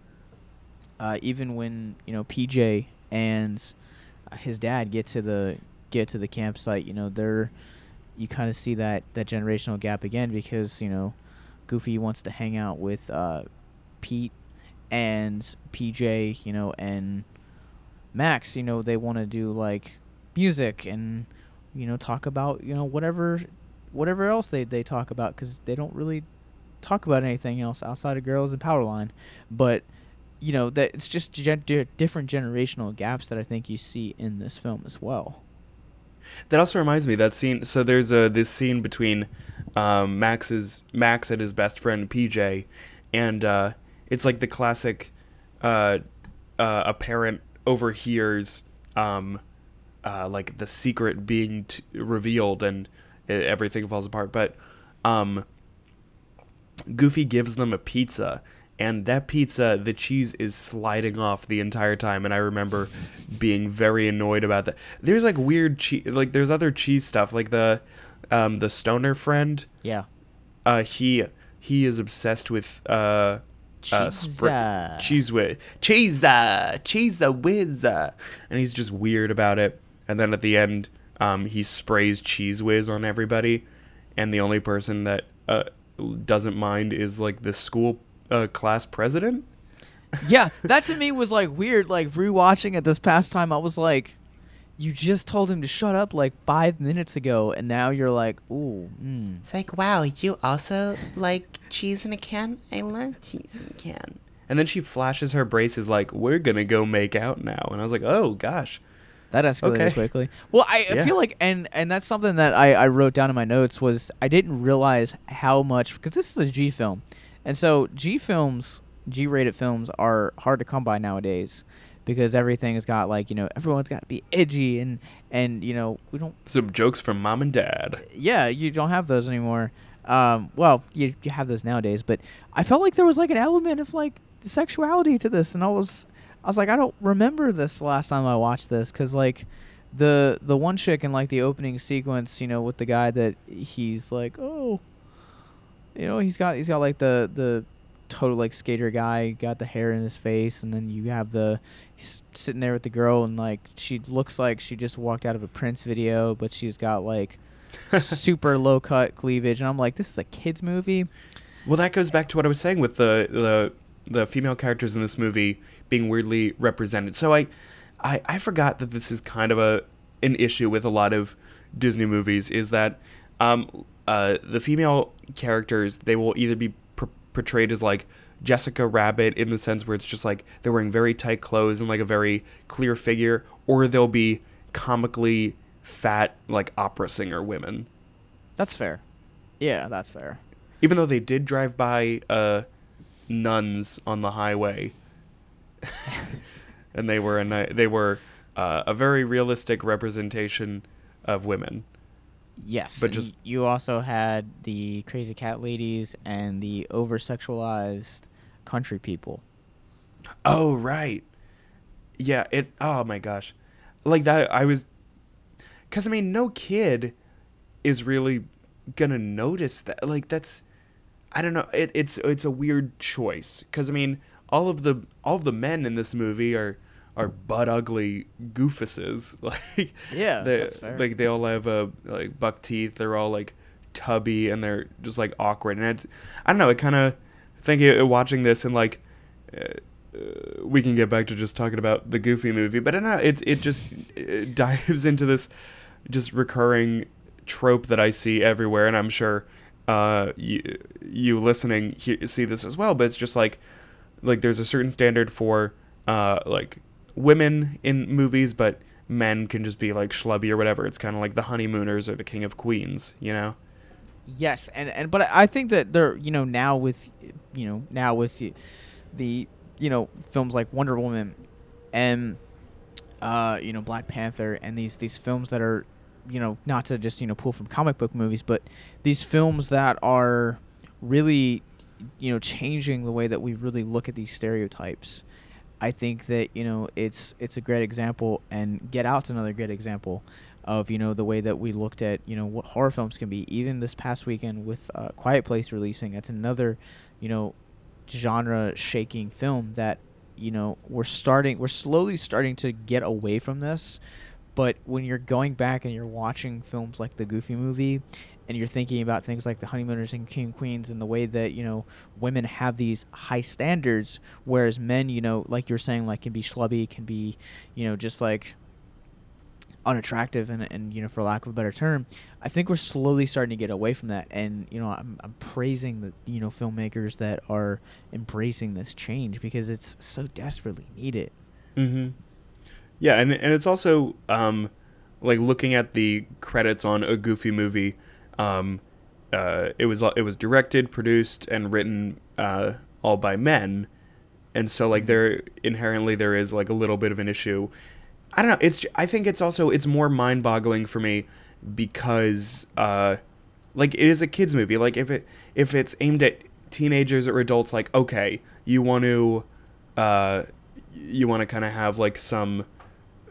uh even when you know pj and his dad get to the get to the campsite you know they're you kind of see that that generational gap again because you know Goofy wants to hang out with uh, Pete and PJ, you know, and Max. You know, they want to do like music and you know talk about you know whatever whatever else they they talk about because they don't really talk about anything else outside of girls and Powerline, but you know that it's just gen- different generational gaps that I think you see in this film as well. That also reminds me that scene. So there's a this scene between um, Max's Max and his best friend PJ, and uh, it's like the classic. Uh, uh, a parent overhears um, uh, like the secret being t- revealed and everything falls apart. But um, Goofy gives them a pizza, and that pizza, the cheese is sliding off the entire time. And I remember being very annoyed about that. There's like weird cheese, like there's other cheese stuff, like the um, the stoner friend. Yeah. Uh, he he is obsessed with uh, uh, spr- Cheez Whiz, cheese, cheese the whiz, and he's just weird about it. And then at the end, um, he sprays Cheez Whiz on everybody, and the only person that uh, doesn't mind is like the school uh, class president. yeah, that to me was like weird. Like rewatching it this past time, I was like, you just told him to shut up like five minutes ago, and now you're like, ooh, mm. It's like, wow, you also like cheese in a can? I love cheese in a can. And then she flashes her braces like, we're gonna go make out now. And I was like, oh gosh. that escalated Okay. quickly. Well, I, I feel like, and and that's something that I, I wrote down in my notes was I didn't realize how much because this is a G film, and so G films, G rated films are hard to come by nowadays. Because everything has got like you know everyone's got to be edgy and and you know we don't Some jokes from mom and dad. yeah, you don't have those anymore. Um, well, you you have those nowadays, but I felt like there was like an element of like sexuality to this, and I was I was like, I don't remember this last time I watched this because like the the one chick in like the opening sequence, you know, with the guy that he's like, oh, you know, he's got he's got like the the total like skater guy, got the hair in his face, and then you have the he's sitting there with the girl, and like she looks like she just walked out of a Prince video, but she's got like super low cut cleavage, and I'm like, this is a kids movie. Well, that goes back to what I was saying with the the the female characters in this movie being weirdly represented. So I I, I forgot that this is kind of a an issue with a lot of Disney movies is that um, uh, the female characters they will either be portrayed as like Jessica Rabbit in the sense where it's just like they're wearing very tight clothes and like a very clear figure, or they'll be comically fat like opera singer women. That's fair. Yeah, that's fair. even though they did drive by uh, nuns on the highway, and they were a ni- they were uh, a very realistic representation of women. Yes, But just- you also had the crazy cat ladies and the over sexualized country people. Oh right, yeah. It. Oh my gosh, like that. I was, because I mean, no kid is really gonna notice that. Like that's, I don't know. It, it's it's a weird choice because I mean, all of the all of the men in this movie are are butt ugly goofuses. Like Yeah, they, that's fair. Like they all have uh, like buck teeth. They're all like tubby and they're just like awkward. And it's I don't know. It kind of think uh, watching this and like. Uh, uh, we can get back to just talking about the Goofy movie, but I don't know. It it just it dives into this just recurring trope that I see everywhere, and I'm sure uh, you you listening he- see this as well. But it's just like like there's a certain standard for uh, like women in movies, but men can just be like schlubby or whatever. It's kind of like the honeymooners or the King of Queens, you know? Yes, and and but I think that they're you know now with you know now with the, you know films like Wonder Woman and uh you know Black Panther and these these films that are you know not to just you know pull from comic book movies but these films that are really you know changing the way that we really look at these stereotypes. I think that you know it's it's a great example, and Get Out's another great example of you know the way that we looked at you know what horror films can be. Even this past weekend with uh, Quiet Place releasing, it's another you know genre shaking film that you know we're starting we're slowly starting to get away from this. But when you're going back and you're watching films like the Goofy movie, and you're thinking about things like the honeymooners and king queens and the way that you know women have these high standards whereas men you know like you're saying like can be schlubby can be you know just like unattractive and, and you know for lack of a better term i think we're slowly starting to get away from that and you know i'm, I'm praising the you know filmmakers that are embracing this change because it's so desperately needed Mm-hmm. Yeah, and and it's also um, like looking at the credits on a Goofy movie. Um, uh, it was it was directed, produced, and written uh, all by men, and so like there inherently there is like a little bit of an issue. I don't know. It's I think it's also it's more mind boggling for me because uh, like it is a kids movie. Like if it if it's aimed at teenagers or adults, like okay, you want to uh, you want to kind of have like some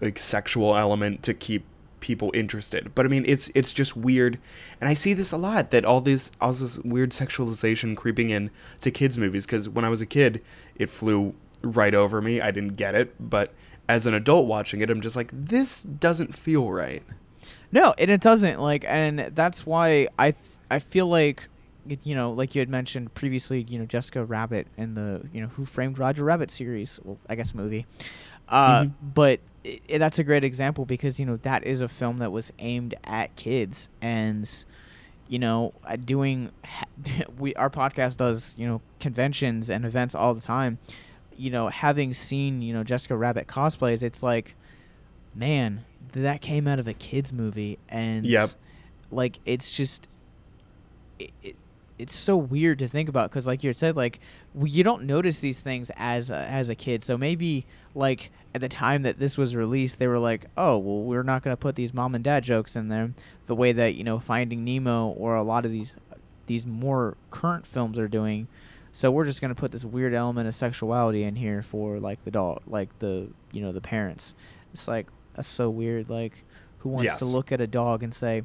like sexual element to keep people interested. But I mean, it's it's just weird, and I see this a lot that all this all this weird sexualization creeping in to kids movies. Because when I was a kid, it flew right over me. I didn't get it, but as an adult watching it, I'm just like, this doesn't feel right. No, and it doesn't. Like, and that's why I th- I feel like, you know, like you had mentioned previously, you know, Jessica Rabbit and the you know Who Framed Roger Rabbit series. Well, I guess movie. Uh, Mhm. But i i that's a great example because you know that is a film that was aimed at kids and. You know, uh, doing we our podcast does you know conventions and events all the time. You know, having seen you know Jessica Rabbit cosplays, it's like, man, that came out of a kids movie, and Yep. like it's just, it, it it's so weird to think about because like you said, like you don't notice these things as a, as a kid. So maybe like at the time that this was released, they were like, oh well, we're not gonna put these mom and dad jokes in there, the way that you know Finding Nemo or a lot of these these more current films are doing. So we're just gonna put this weird element of sexuality in here for like the dog, like the you know the parents. It's like that's so weird. Like, who wants to look at a dog and say,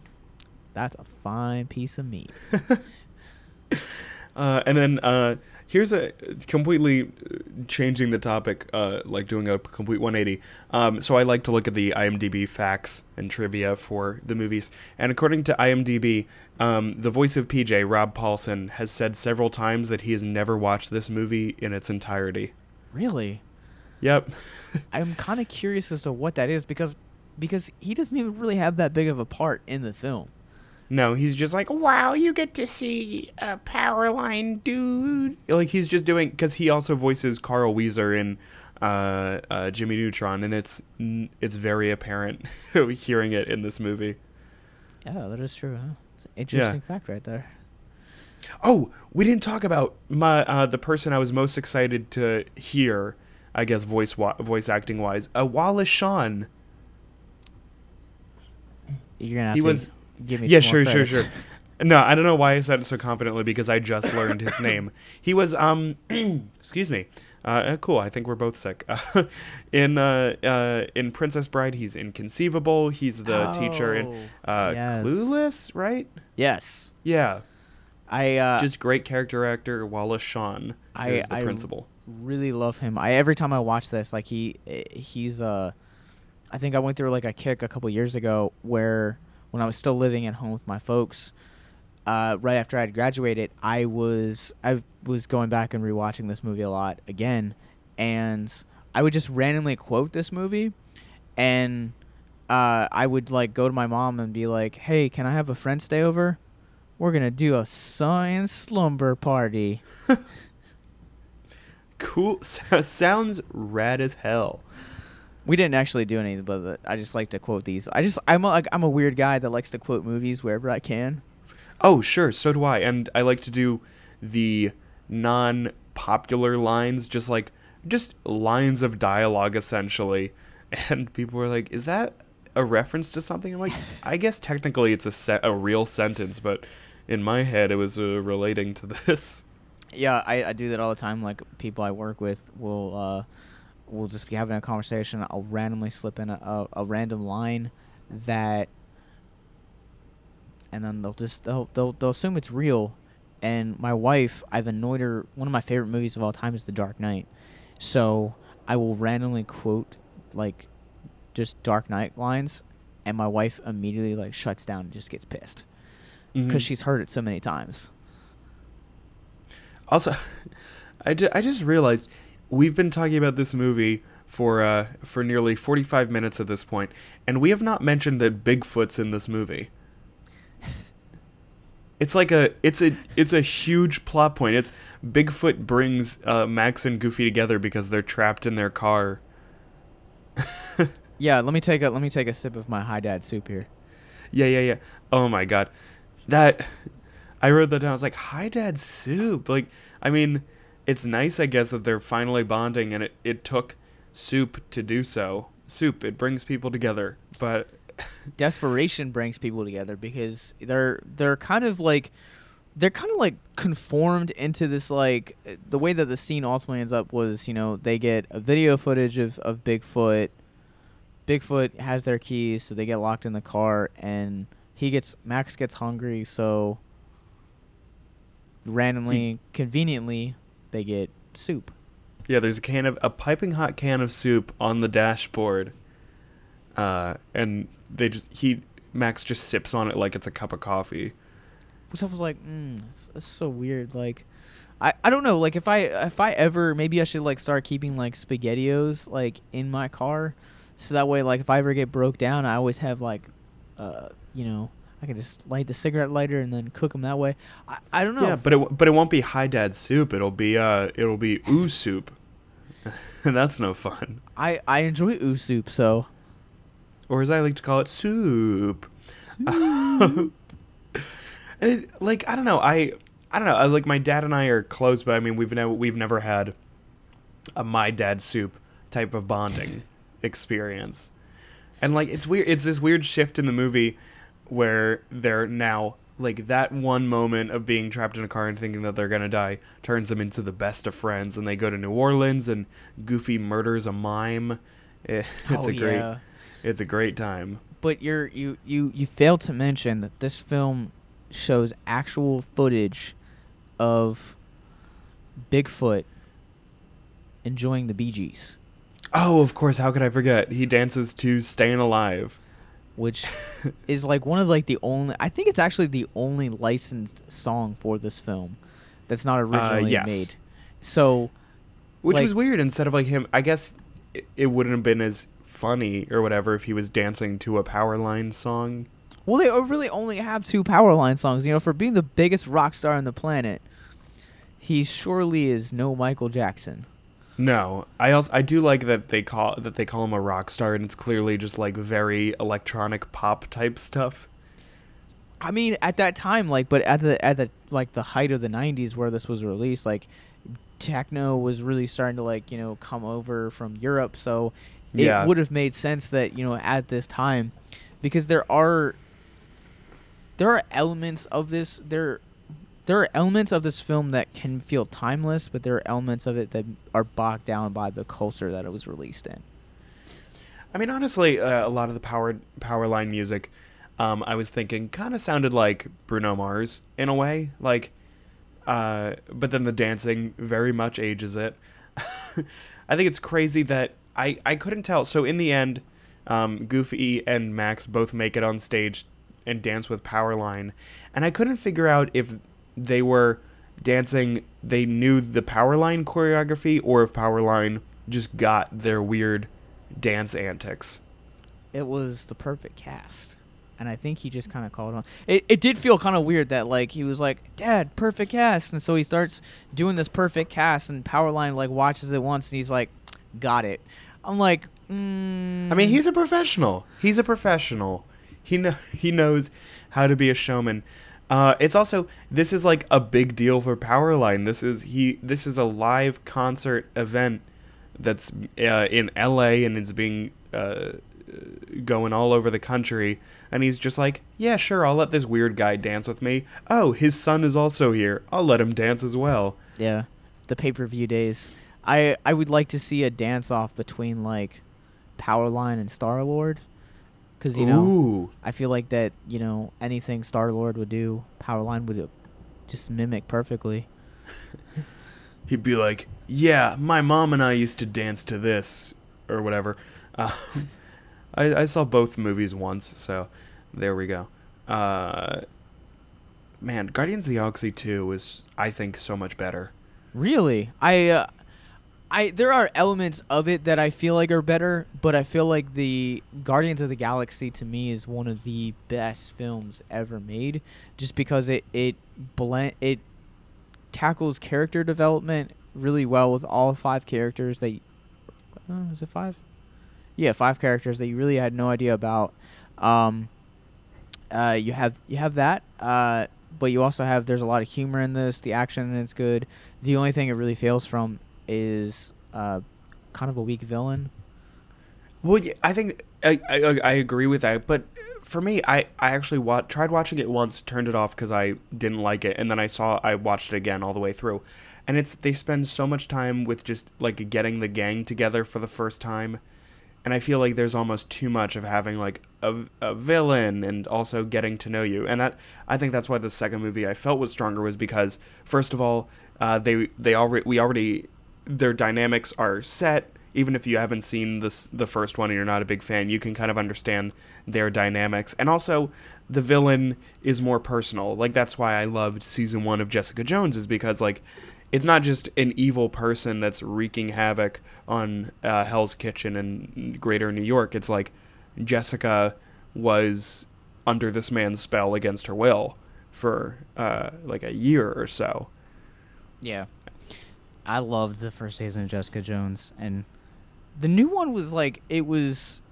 "That's a fine piece of meat"? Uh, and then uh, here's a completely uh, changing the topic, uh, like doing a complete 180. Um, so I like to look at the IMDb facts and trivia for the movies. And according to IMDb, um, the voice of PJ, Rob Paulsen, has said several times that he has never watched this movie in its entirety. Really? Yep. I'm kind of curious as to what that is because because he doesn't even really have that big of a part in the film. No, he's just like, wow, you get to see a Powerline dude. Like he's just doing because he also voices Carl Wheezer in uh, uh, Jimmy Neutron, and it's it's very apparent hearing it in this movie. Yeah, that is true. Huh? It's an interesting fact right there. Oh, we didn't talk about my uh, the person I was most excited to hear. I guess voice wa- voice acting wise, uh, Wallace Shawn. You're gonna have He to was- give me yeah, sure, sure, sure. No, I don't know why I said it so confidently because I just learned his name. He was um, excuse me. Uh, uh, cool. I think we're both sick. in uh, uh, in Princess Bride, he's inconceivable. He's the teacher in Oh, uh, yes. Clueless, right? Yes, Yeah, I uh, just great character actor Wallace Shawn I- is the I- principal. really love him. I every time I watch this, like he eh, he's uh I think I went through like a kick a couple years ago where when I was still living at home with my folks, uh, right after I had graduated, I was I was going back and rewatching this movie a lot again, and I would just randomly quote this movie, and uh, I would like go to my mom and be like, "Hey, can I have a friend stay over? We're gonna do a science slumber party." Cool. Sounds rad as hell. We didn't actually do anything, but I just like to quote these. I just I'm a, like I'm a weird guy that likes to quote movies wherever I can. Oh, sure, so do I. And I like to do the non popular lines, just like just lines of dialogue essentially. And people were like, "Is that a reference to something?" I'm like, "I guess technically it's a set a real sentence, but in my head it was uh, relating to this." Yeah, I, I do that all the time. Like people I work with will uh, will just be having a conversation. I'll randomly slip in a, a, a random line that, and then they'll just they'll, they'll they'll assume it's real. And my wife, I've annoyed her. One of my favorite movies of all time is The Dark Knight. So I will randomly quote like just Dark Knight lines, and my wife immediately like shuts down and just gets pissed because Mhm. she's heard it so many times. Also, I, ju- I just realized we've been talking about this movie for uh, for nearly 45 minutes at this point, and we have not mentioned that Bigfoot's in this movie. It's like a it's a it's a huge plot point. It's Bigfoot brings uh, Max and Goofy together because they're trapped in their car. Yeah, let me take a let me take a sip of my high dad soup here. Yeah, yeah, yeah. Oh my god. That I wrote that down. I was like, Hi Dad Soup. Like, I mean, it's nice I guess that they're finally bonding and it, it took soup to do so. Soup, it brings people together. But Desperation brings people together because they're they're kind of like they're kind of like conformed into this like the way that the scene ultimately ends up was you know they get a video footage of, of Bigfoot. Bigfoot has their keys, so they get locked in the car, and he gets Max gets hungry, so randomly, conveniently, they get soup. yeah, there's a can of a piping hot can of soup on the dashboard. Uh and they just he Max just sips on it like it's a cup of coffee. which I was like, mm, that's, that's so weird. Like, I, I don't know. Like, if I if I ever maybe I should like start keeping like Spaghettios like in my car, so that way like if I ever get broke down, I always have like, uh, you know, I can just light the cigarette lighter and then cook them that way. I, I don't know. Yeah, but it but it won't be high Dad soup. It'll be uh it'll be ooh soup. and that's no fun. I I enjoy ooh soup, so Or as I like to call it, soup. And it, like I don't know, I I don't know. I, like my dad and I are close, but I mean we've never we've never had a my dad soup type of bonding experience. And like it's weird. It's this weird shift in the movie where they're now like that one moment of being trapped in a car and thinking that they're gonna die turns them into the best of friends, and they go to New Orleans and Goofy murders a mime. Eh, It's Oh, a great, yeah. it's a great time. but you're you you you failed to mention that this film shows actual footage of Bigfoot enjoying the Bee Gees, Oh, of course. How could I forget? He dances to "Staying Alive." Which is like one of like the only I think it's actually the only licensed song for this film that's not originally Uh, yes. made. So Which Like- was weird. Instead of like him, I guess it, it wouldn't have been as funny or whatever if he was dancing to a Powerline song. well they really only have two Powerline songs, you know, for being the biggest rock star on the planet. He surely is no Michael Jackson. No, I also I do like that they call that they call him a rock star, and it's clearly just like very electronic pop type stuff. I mean, at that time, like, but at the at the like the height of the '90s where this was released, like, techno was really starting to like you know come over from Europe, so it Yeah. would have made sense that you know at this time, because there are there are elements of this there there are elements of this film that can feel timeless, but there are elements of it that are bogged down by the culture that it was released in. I mean, honestly, uh, a lot of the power Powerline music, um, I was thinking, kind of sounded like Bruno Mars in a way. Like, uh, but then the dancing very much ages it. I think it's crazy that I I couldn't tell. So in the end, um, Goofy and Max both make it on stage and dance with Powerline, and I couldn't figure out if they were dancing. They knew the Powerline choreography, or if Powerline just got their weird dance antics. it was the perfect cast. And I think he just kind of called on. It, it did feel kind of weird that like he was like, "Dad, perfect cast," and so he starts doing this perfect cast, and Powerline like watches it once, and he's like, "Got it." I'm like, mm, I mean, he's a professional. He's a professional. He know he knows how to be a showman. Uh, it's also this is like a big deal for Powerline. This is he. This is a live concert event that's uh, in L.A. and it's being uh, going all over the country. And he's just like, yeah, sure, I'll let this weird guy dance with me. Oh, his son is also here. I'll let him dance as well. yeah, the pay per view days. I I would like to see a dance off between like Powerline and Star Lord, because you know Ooh. I feel like that you know anything Star Lord would do, Powerline would uh, just mimic perfectly. he'd be like, "Yeah, my mom and I used to dance to this or whatever." Uh, I, I saw both movies once, so there we go. Uh, man, Guardians of the Galaxy Two is, I think, so much better. Really, I uh, I there are elements of it that I feel like are better, but I feel like the Guardians of the Galaxy to me is one of the best films ever made, just because it it blend it tackles character development really well with all five characters that. Uh, is it five? Yeah, five characters that you really had no idea about. Um, uh, you have you have that, uh, but you also have there's a lot of humor in this. The action in it's good. The only thing it really fails from is uh, kind of a weak villain. Well, yeah, I think I, I I agree with that, but for me, I I actually wa- tried watching it once, turned it off because I didn't like it, and then I saw I watched it again all the way through, and it's they spend so much time with just like getting the gang together for the first time, and I feel like there's almost too much of having like a, a villain and also getting to know you, and that I think that's why the second movie I felt was stronger was because first of all, uh, they they already we already their dynamics are set even if you haven't seen this the first one and you're not a big fan, you can kind of understand their dynamics. And also, the villain is more personal. Like that's why I loved season one of Jessica Jones is because like it's not just an evil person that's wreaking havoc on uh, Hell's Kitchen in Greater New York. It's like Jessica was under this man's spell against her will for uh, like a year or so. Yeah. I loved the first season of Jessica Jones and the new one was like it was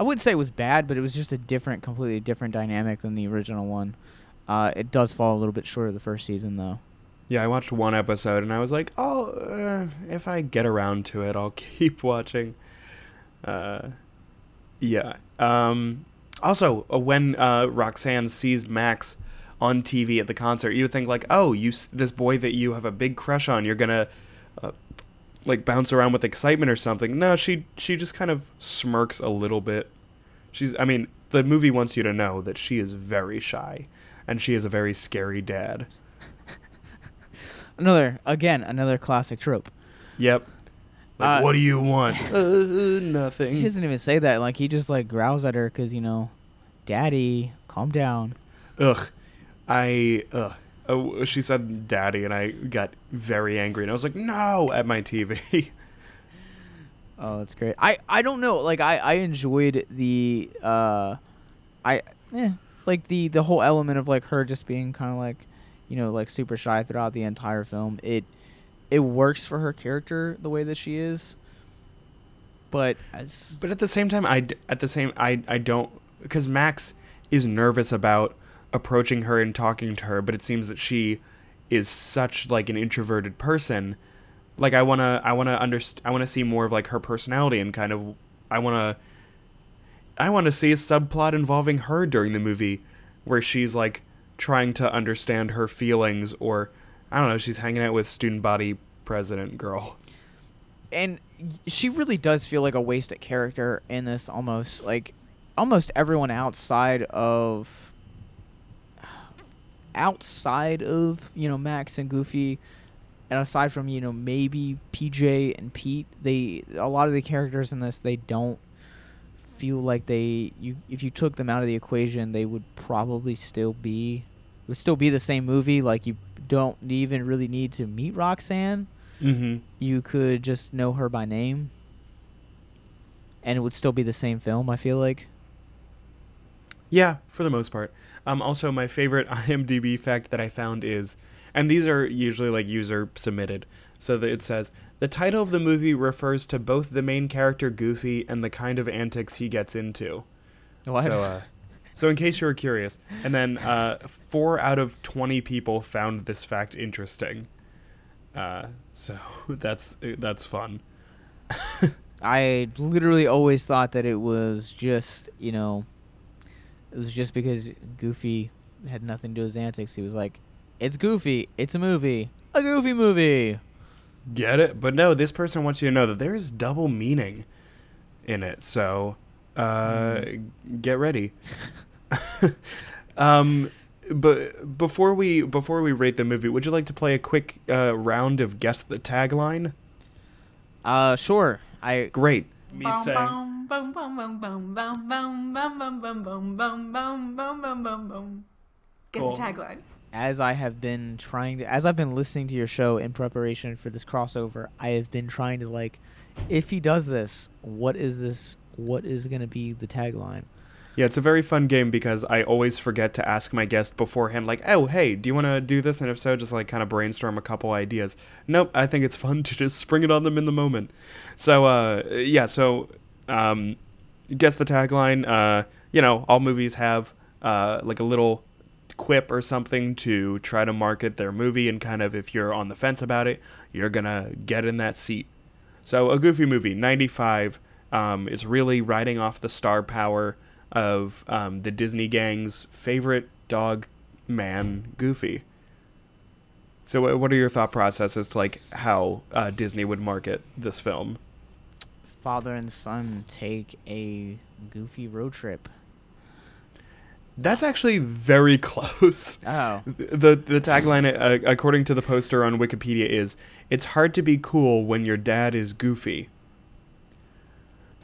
I wouldn't say it was bad, but it was just a different completely different dynamic than the original one. Uh, it does fall a little bit short of the first season though. Yeah, I watched one episode and I was like, "Oh, uh, if I get around to it, I'll keep watching." Uh, yeah. Um, also, uh, when uh, Roxanne sees Max on TV at the concert, you would think like, "Oh, you this boy that you have a big crush on, you're gonna uh, like bounce around with excitement or something." No, she she just kind of smirks a little bit. She's, I mean, the movie wants you to know that she is very shy, and she is a very scary dad. Another again another classic trope. Yep. Like, Uh, what do you want? uh, nothing. He doesn't even say that. Like he just like growls at her because you know, Daddy, calm down. Ugh. I ugh. Oh, she said daddy and I got very angry and I was like, "No!" at my TV. Oh, that's great. I I don't know. Like I I enjoyed the uh, I yeah like the the whole element of like her just being kind of like, you know, like super shy throughout the entire film. It it works for her character the way that she is. But as but at the same time, i at the same I I don't cuz Max is nervous about approaching her and talking to her, but it seems that she is such like an introverted person. Like I want to I want to underst- I want to see more of like her personality and kind of I want to I want to see a subplot involving her during the movie where she's like trying to understand her feelings or I don't know, she's hanging out with student body president girl. and she really does feel like a wasted character in this almost like almost everyone outside of outside of you know Max and Goofy and aside from you know maybe PJ and Pete they a lot of the characters in this they don't feel like they you if you took them out of the equation they would probably still be would still be the same movie like you don't even really need to meet Roxanne Mhm. you could just know her by name and it would still be the same film i feel like Yeah, for the most part. Um, also, my favorite IMDb fact that I found is, and these are usually like user submitted, so that it says the title of the movie refers to both the main character Goofy and the kind of antics he gets into. what So, uh, so in case you were curious, and then uh, four out of twenty people found this fact interesting. Uh, so that's that's fun. i literally always thought that it was just you know it was just because goofy had nothing to do with his antics he was like it's goofy it's a movie a goofy movie Get it? But no, this person wants you to know that there is double meaning in it. So, uh, get ready. um, but before we before we rate the movie, would you like to play a quick uh, round of guess the tagline? uh sure i Great me. Guess the tagline. As I have been trying to, as I've been listening to your show in preparation for this crossover, I have been trying to like, if he does this, what is this? What is going to be the tagline? Yeah, it's a very fun game because I always forget to ask my guest beforehand, like, oh, hey, do you want to do this? And if so, just like kind of brainstorm a couple ideas. Nope, I think it's fun to just spring it on them in the moment. So, uh, yeah, so, um, guess the tagline. Uh, you know, all movies have, uh, like a little quip or something to try to market their movie, and kind of if you're on the fence about it, you're gonna get in that seat. So, a Goofy movie, 95, um, is really riding off the star power of um, the Disney gang's favorite dog man, Goofy. So, what are your thought processes to like how uh, Disney would market this film? Father and son take a goofy road trip. That's actually very close. Oh, The the tagline, uh, according to the poster on Wikipedia, is "It's hard to be cool when your dad is goofy."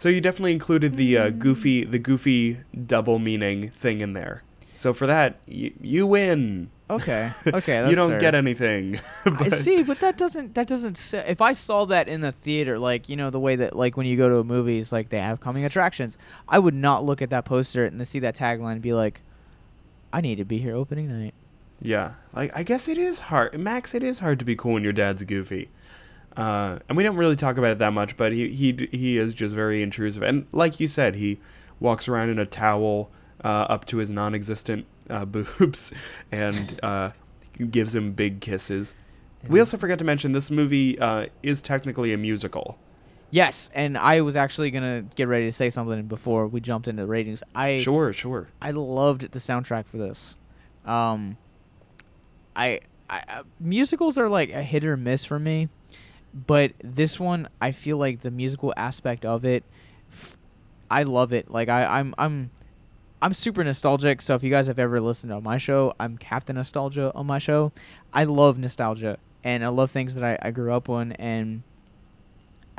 So you definitely included the uh, goofy the goofy double meaning thing in there. So for that, you, you win. okay, okay. That's you don't fair. get anything. I see, but that doesn't that doesn't. Say, if I saw that in the theater, like you know the way that like when you go to a movies, like they have coming attractions, I would not look at that poster and see that tagline and be like, I need to be here opening night. Yeah, like I guess it is hard, Max. It is hard to be cool when your dad's goofy, uh, and we don't really talk about it that much. But he he he is just very intrusive, and like you said, he walks around in a towel uh, up to his non-existent uh, boobs, and uh, gives him big kisses. We also forgot to mention this movie uh, is technically a musical. Yes, and I was actually gonna get ready to say something before we jumped into the ratings. I Sure, sure. I loved the soundtrack for this. Um, I, I uh, musicals are like a hit or miss for me, but this one I feel like the musical aspect of it, f- I love it. Like I, I'm I'm I'm super nostalgic. So if you guys have ever listened to my show, I'm Captain Nostalgia on my show. I love nostalgia and I love things that I, I grew up on and.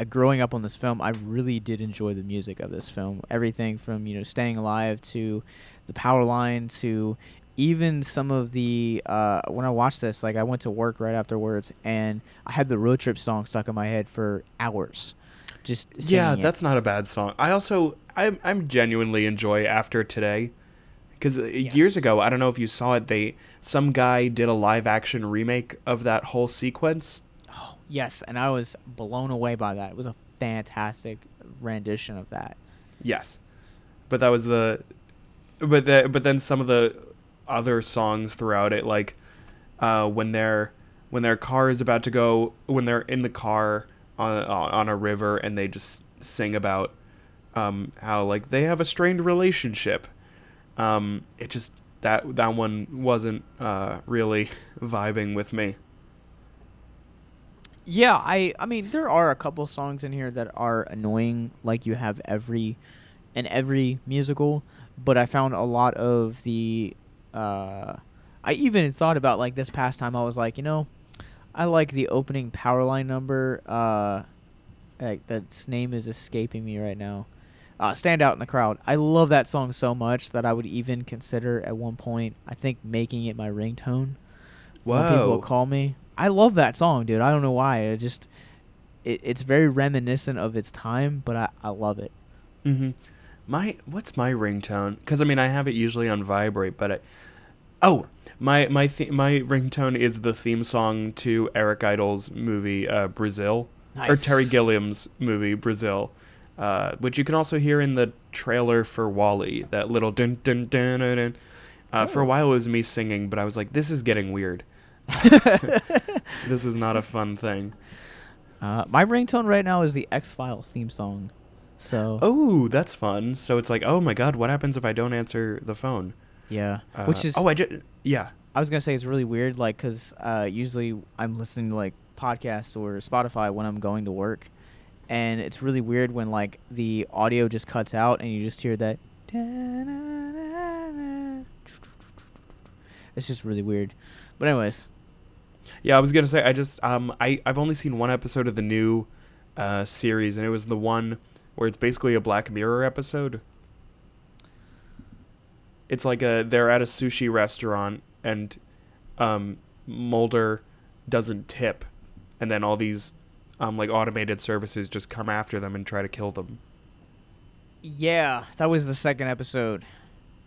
Growing up on this film, I really did enjoy the music of this film. Everything from you know Staying Alive to the Powerline to even some of the uh, when I watched this, like I went to work right afterwards, and I had the road trip song stuck in my head for hours. Just Yeah, it. that's not a bad song. I also I'm I'm genuinely enjoy After Today because years ago I don't know if you saw it. They some guy did a live action remake of that whole sequence. Oh yes, and I was blown away by that. It was a fantastic rendition of that. Yes, but that was the but the, but then some of the other songs throughout it, like uh, when their when their car is about to go when they're in the car on on a river and they just sing about um, how like they have a strained relationship. Um, it just that that one wasn't uh, really vibing with me. Yeah, I I mean there are a couple songs in here that are annoying like you have every in every musical, but I found a lot of the uh I even thought about like this past time I was like, you know, I like the opening Powerline number uh like that's name is escaping me right now. Uh, stand out in the crowd. I love that song so much that I would even consider at one point I think making it my ringtone when people Whoa. call me. I love that song, dude. I don't know why. It just it, it's very reminiscent of its time, but I, I love it. Mm-hmm. My what's my ringtone? Because I mean, I have it usually on vibrate, but I, oh, my my th- my ringtone is the theme song to Eric Idle's movie uh, Brazil, or Terry Gilliam's movie Brazil, uh, which you can also hear in the trailer for WALL-E. That little dun dun dun dun. dun. Uh, For a Oh. while, it was me singing, but I was like, "This is getting weird. this is not a fun thing." Uh, my ringtone right now is the X Files theme song. So Oh, that's fun. So it's like, oh my god, what happens if I don't answer the phone? Yeah, Uh, which is oh, I just yeah. I was gonna say it's really weird, like, cause uh, usually I'm listening to like podcasts or Spotify when I'm going to work, and it's really weird when like the audio just cuts out and you just hear that. It's just really weird. But anyways, Yeah, I was gonna say I just um I I've only seen one episode of the new uh series and it was the one where it's basically a Black Mirror episode. It's like a they're at a sushi restaurant and um, Mulder doesn't tip, and then all these um, like automated services just come after them and try to kill them. Yeah, that was the second episode,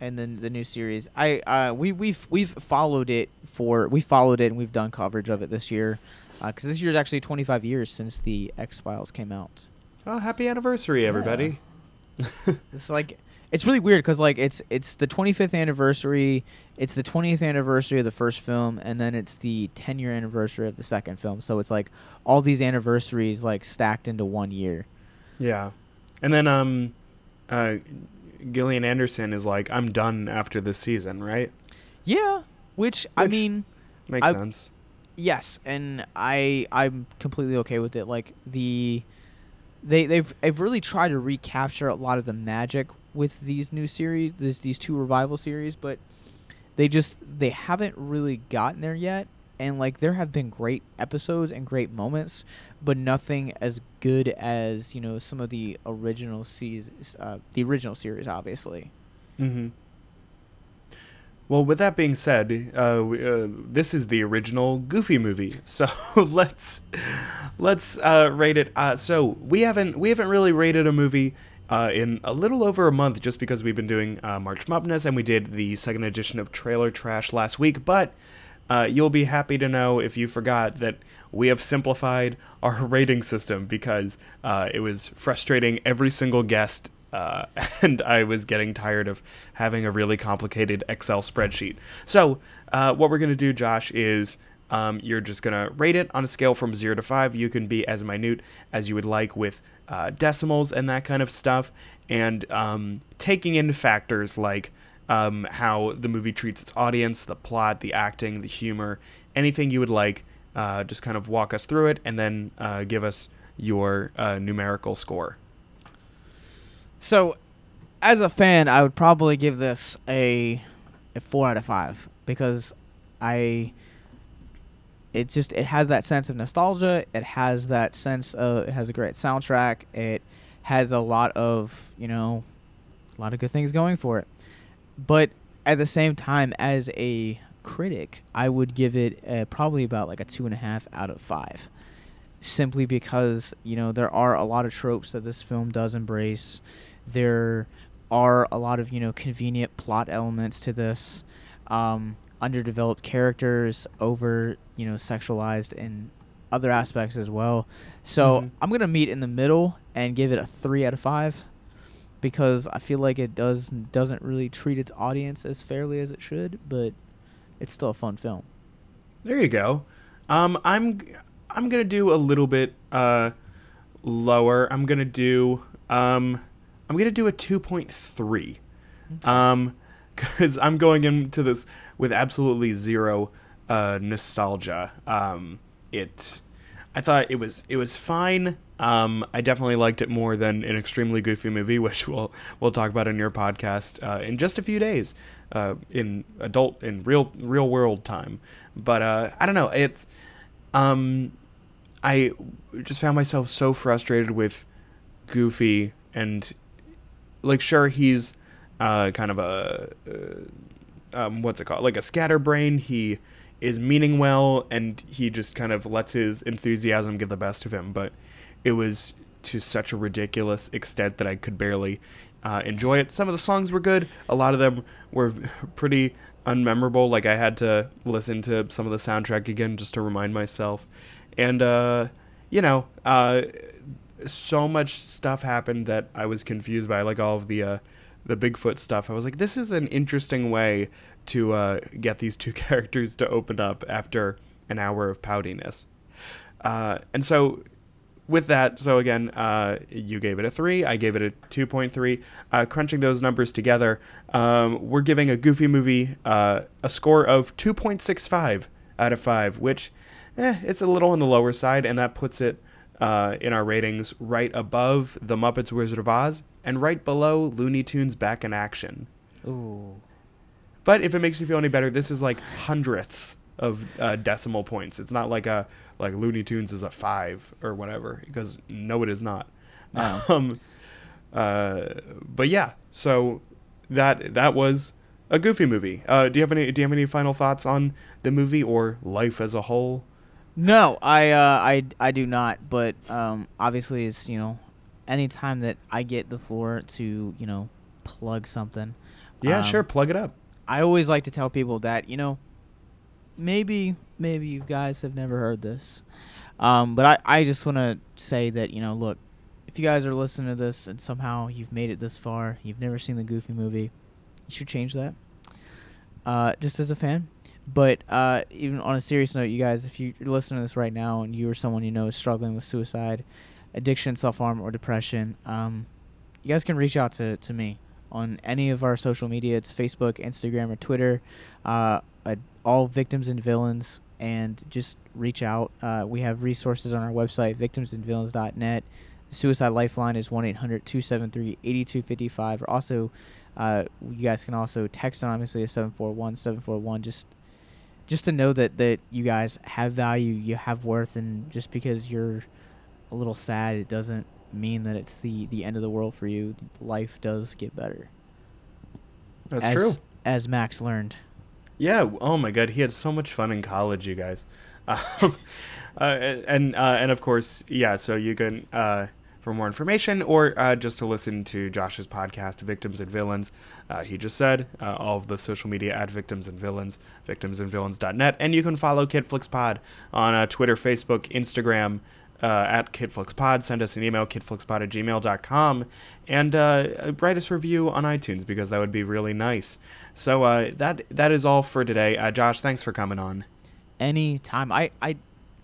and then the new series. I uh, we we've we've followed it for we followed it and we've done coverage of it this year, because this year is actually 25 years since the X Files came out. Oh, happy anniversary, everybody! It's like it's really weird because like it's it's the 25th anniversary, it's the 20th anniversary of the first film, and then it's the 10 year anniversary of the second film. So it's like all these anniversaries like stacked into one year. Yeah, and then um, uh, Gillian Anderson is like, "I'm done after this season," right? Yeah, which, I mean. Makes I- sense. Yes, and I I'm completely okay with it. Like the they they've they've really tried to recapture a lot of the magic with these new series, these these two revival series, but they just they haven't really gotten there yet. And like there have been great episodes and great moments, but nothing as good as you know some of the original seasons, uh, the original series, obviously. Mm-hmm. Well, with that being said, uh, we, uh, this is the original Goofy movie, so let's let's uh, rate it. Uh, so we haven't we haven't really rated a movie uh, in a little over a month, just because we've been doing uh, March Madness and we did the second edition of Trailer Trash last week. But uh, you'll be happy to know if you forgot that we have simplified our rating system because uh, it was frustrating every single guest uh, and I was getting tired of having a really complicated Excel spreadsheet. So, uh, what we're going to do, Josh, is um, you're just going to rate it on a scale from 0 to 5. You can be as minute as you would like with uh, decimals and that kind of stuff, and um, taking in factors like um, how the movie treats its audience, the plot, the acting, the humor, anything you would like. Uh, just kind of walk us through it and then uh, give us your uh, numerical score. So, as a fan, I would probably give this a a four out of five because I. It just it has that sense of nostalgia. It has that sense of it has a great soundtrack. It has a lot of you know, a lot of good things going for it. But at the same time, as a critic, I would give it uh probably about like a two and a half out of five simply because you know there are a lot of tropes that this film does embrace. There are a lot of you know convenient plot elements to this, um, underdeveloped characters, over you know sexualized in other aspects as well. So Mhm. I'm gonna meet in the middle and give it a three out of five because I feel like it does doesn't really treat its audience as fairly as it should, but it's still a fun film. There you go. Um, I'm I'm gonna do a little bit uh, lower. I'm gonna do um, I'm gonna do a two point three. Um, because I'm going into this with absolutely zero uh, nostalgia. Um, it, I thought it was it was fine. Um, I definitely liked it more than an extremely goofy movie, which we'll we'll talk about in your podcast uh, in just a few days, uh, in adult in real real world time. But uh, I don't know. It's um, I just found myself so frustrated with Goofy and like sure he's uh, kind of a uh, um, what's it called? Like a scatterbrain. He is meaning well and he just kind of lets his enthusiasm get the best of him. But it was to such a ridiculous extent that i could barely uh, enjoy it. Some of the songs were good. A lot of them were pretty unmemorable. Like i had to listen to some of the soundtrack again just to remind myself. And uh, you know uh, so much stuff happened that I was confused by, like all of the uh, the Bigfoot stuff. I was like, this is an interesting way to uh, get these two characters to open up after an hour of poutiness. Uh, and so, with that, so again, uh, you gave it a three. I gave it a two point three. Uh, crunching those numbers together, um, we're giving a Goofy movie uh, a score of two point six five out of five, which, eh, it's a little on the lower side, and that puts it uh, in our ratings right above The Muppets Wizard of Oz and right below Looney Tunes Back in Action. Ooh. But if it makes you feel any better, this is like hundredths of uh, decimal points. It's not like a like Looney Tunes is a five or whatever because no, it is not. No. Um, uh, but yeah, so that that was a Goofy movie. Uh, do you have any Do you have any final thoughts on the movie or life as a whole? No, I uh, I I do not. But um, obviously, it's you know, anytime that I get the floor to you know plug something. Yeah, um, sure. Plug it up. I always like to tell people that you know, maybe maybe you guys have never heard this, um, but I I just want to say that you know, look, if you guys are listening to this and somehow you've made it this far, you've never seen the Goofy movie, you should change that. Uh, just as a fan. But uh, even on a serious note, you guys, if you're listening to this right now and you or someone you know is struggling with suicide, addiction, self harm, or depression, um, you guys can reach out to, to me on any of our social media. It's Facebook, Instagram, or Twitter. Uh, uh, all victims and villains, and just reach out. Uh, we have resources on our website, victimsandvillains.net. Suicide lifeline is 1 800 273 8255. Or also, uh, you guys can also text anonymously at 741 741. Just just to know that, that you guys have value, you have worth, and just because you're a little sad, it doesn't mean that it's the, the end of the world for you. Life does get better. That's as, true. As Max learned. Yeah. Oh my God, he had so much fun in college, you guys. Um, uh, and uh, and of course, yeah. So you can uh, for more information or uh, just to listen to Josh's podcast, Victims and Villains. Uh, he just said uh, all of the social media at Victims and Villains, victimsandvillains.net, and you can follow KidFlixPod on uh, Twitter, Facebook, Instagram. Uh, at KidFlixPod. Send us an email, kidflixpod at gmail.com, and uh, write us a review on iTunes because that would be really nice. So that that is all for today. Josh, thanks for coming on. Any time. I, I,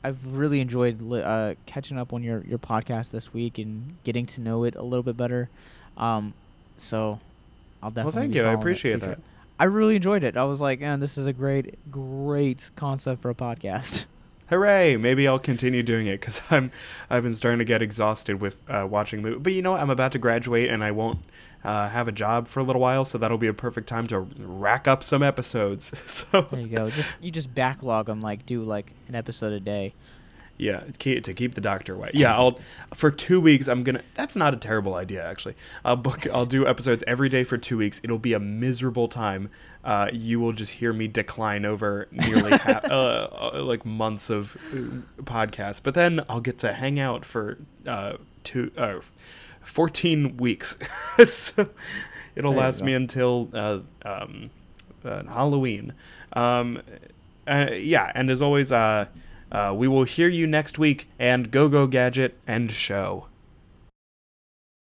I've really enjoyed li- uh, catching up on your, your podcast this week and getting to know it a little bit better. Um, so I'll definitely. Well, thank you. I appreciate that. I really enjoyed it. I was like, man, this is a great, great concept for a podcast. Hooray! Maybe I'll continue doing it because I'm I've been starting to get exhausted with uh, watching movies. But you know what? I'm about to graduate and I won't uh, have a job for a little while, so that'll be a perfect time to rack up some episodes. so There you go. Just you just backlog them, like do like an episode a day. Yeah, to keep the doctor away. Yeah, I'll for two weeks. I'm gonna. That's not a terrible idea actually. I'll book. I'll do episodes every day for two weeks. It'll be a miserable time. Uh, you will just hear me decline over nearly uh, uh, like months of uh, podcasts, but then I'll get to hang out for uh, two, uh, fourteen weeks. so it'll There last me until uh, um, uh, Halloween. Um, uh, yeah, and as always, uh, uh, we will hear you next week. And go go gadget and show.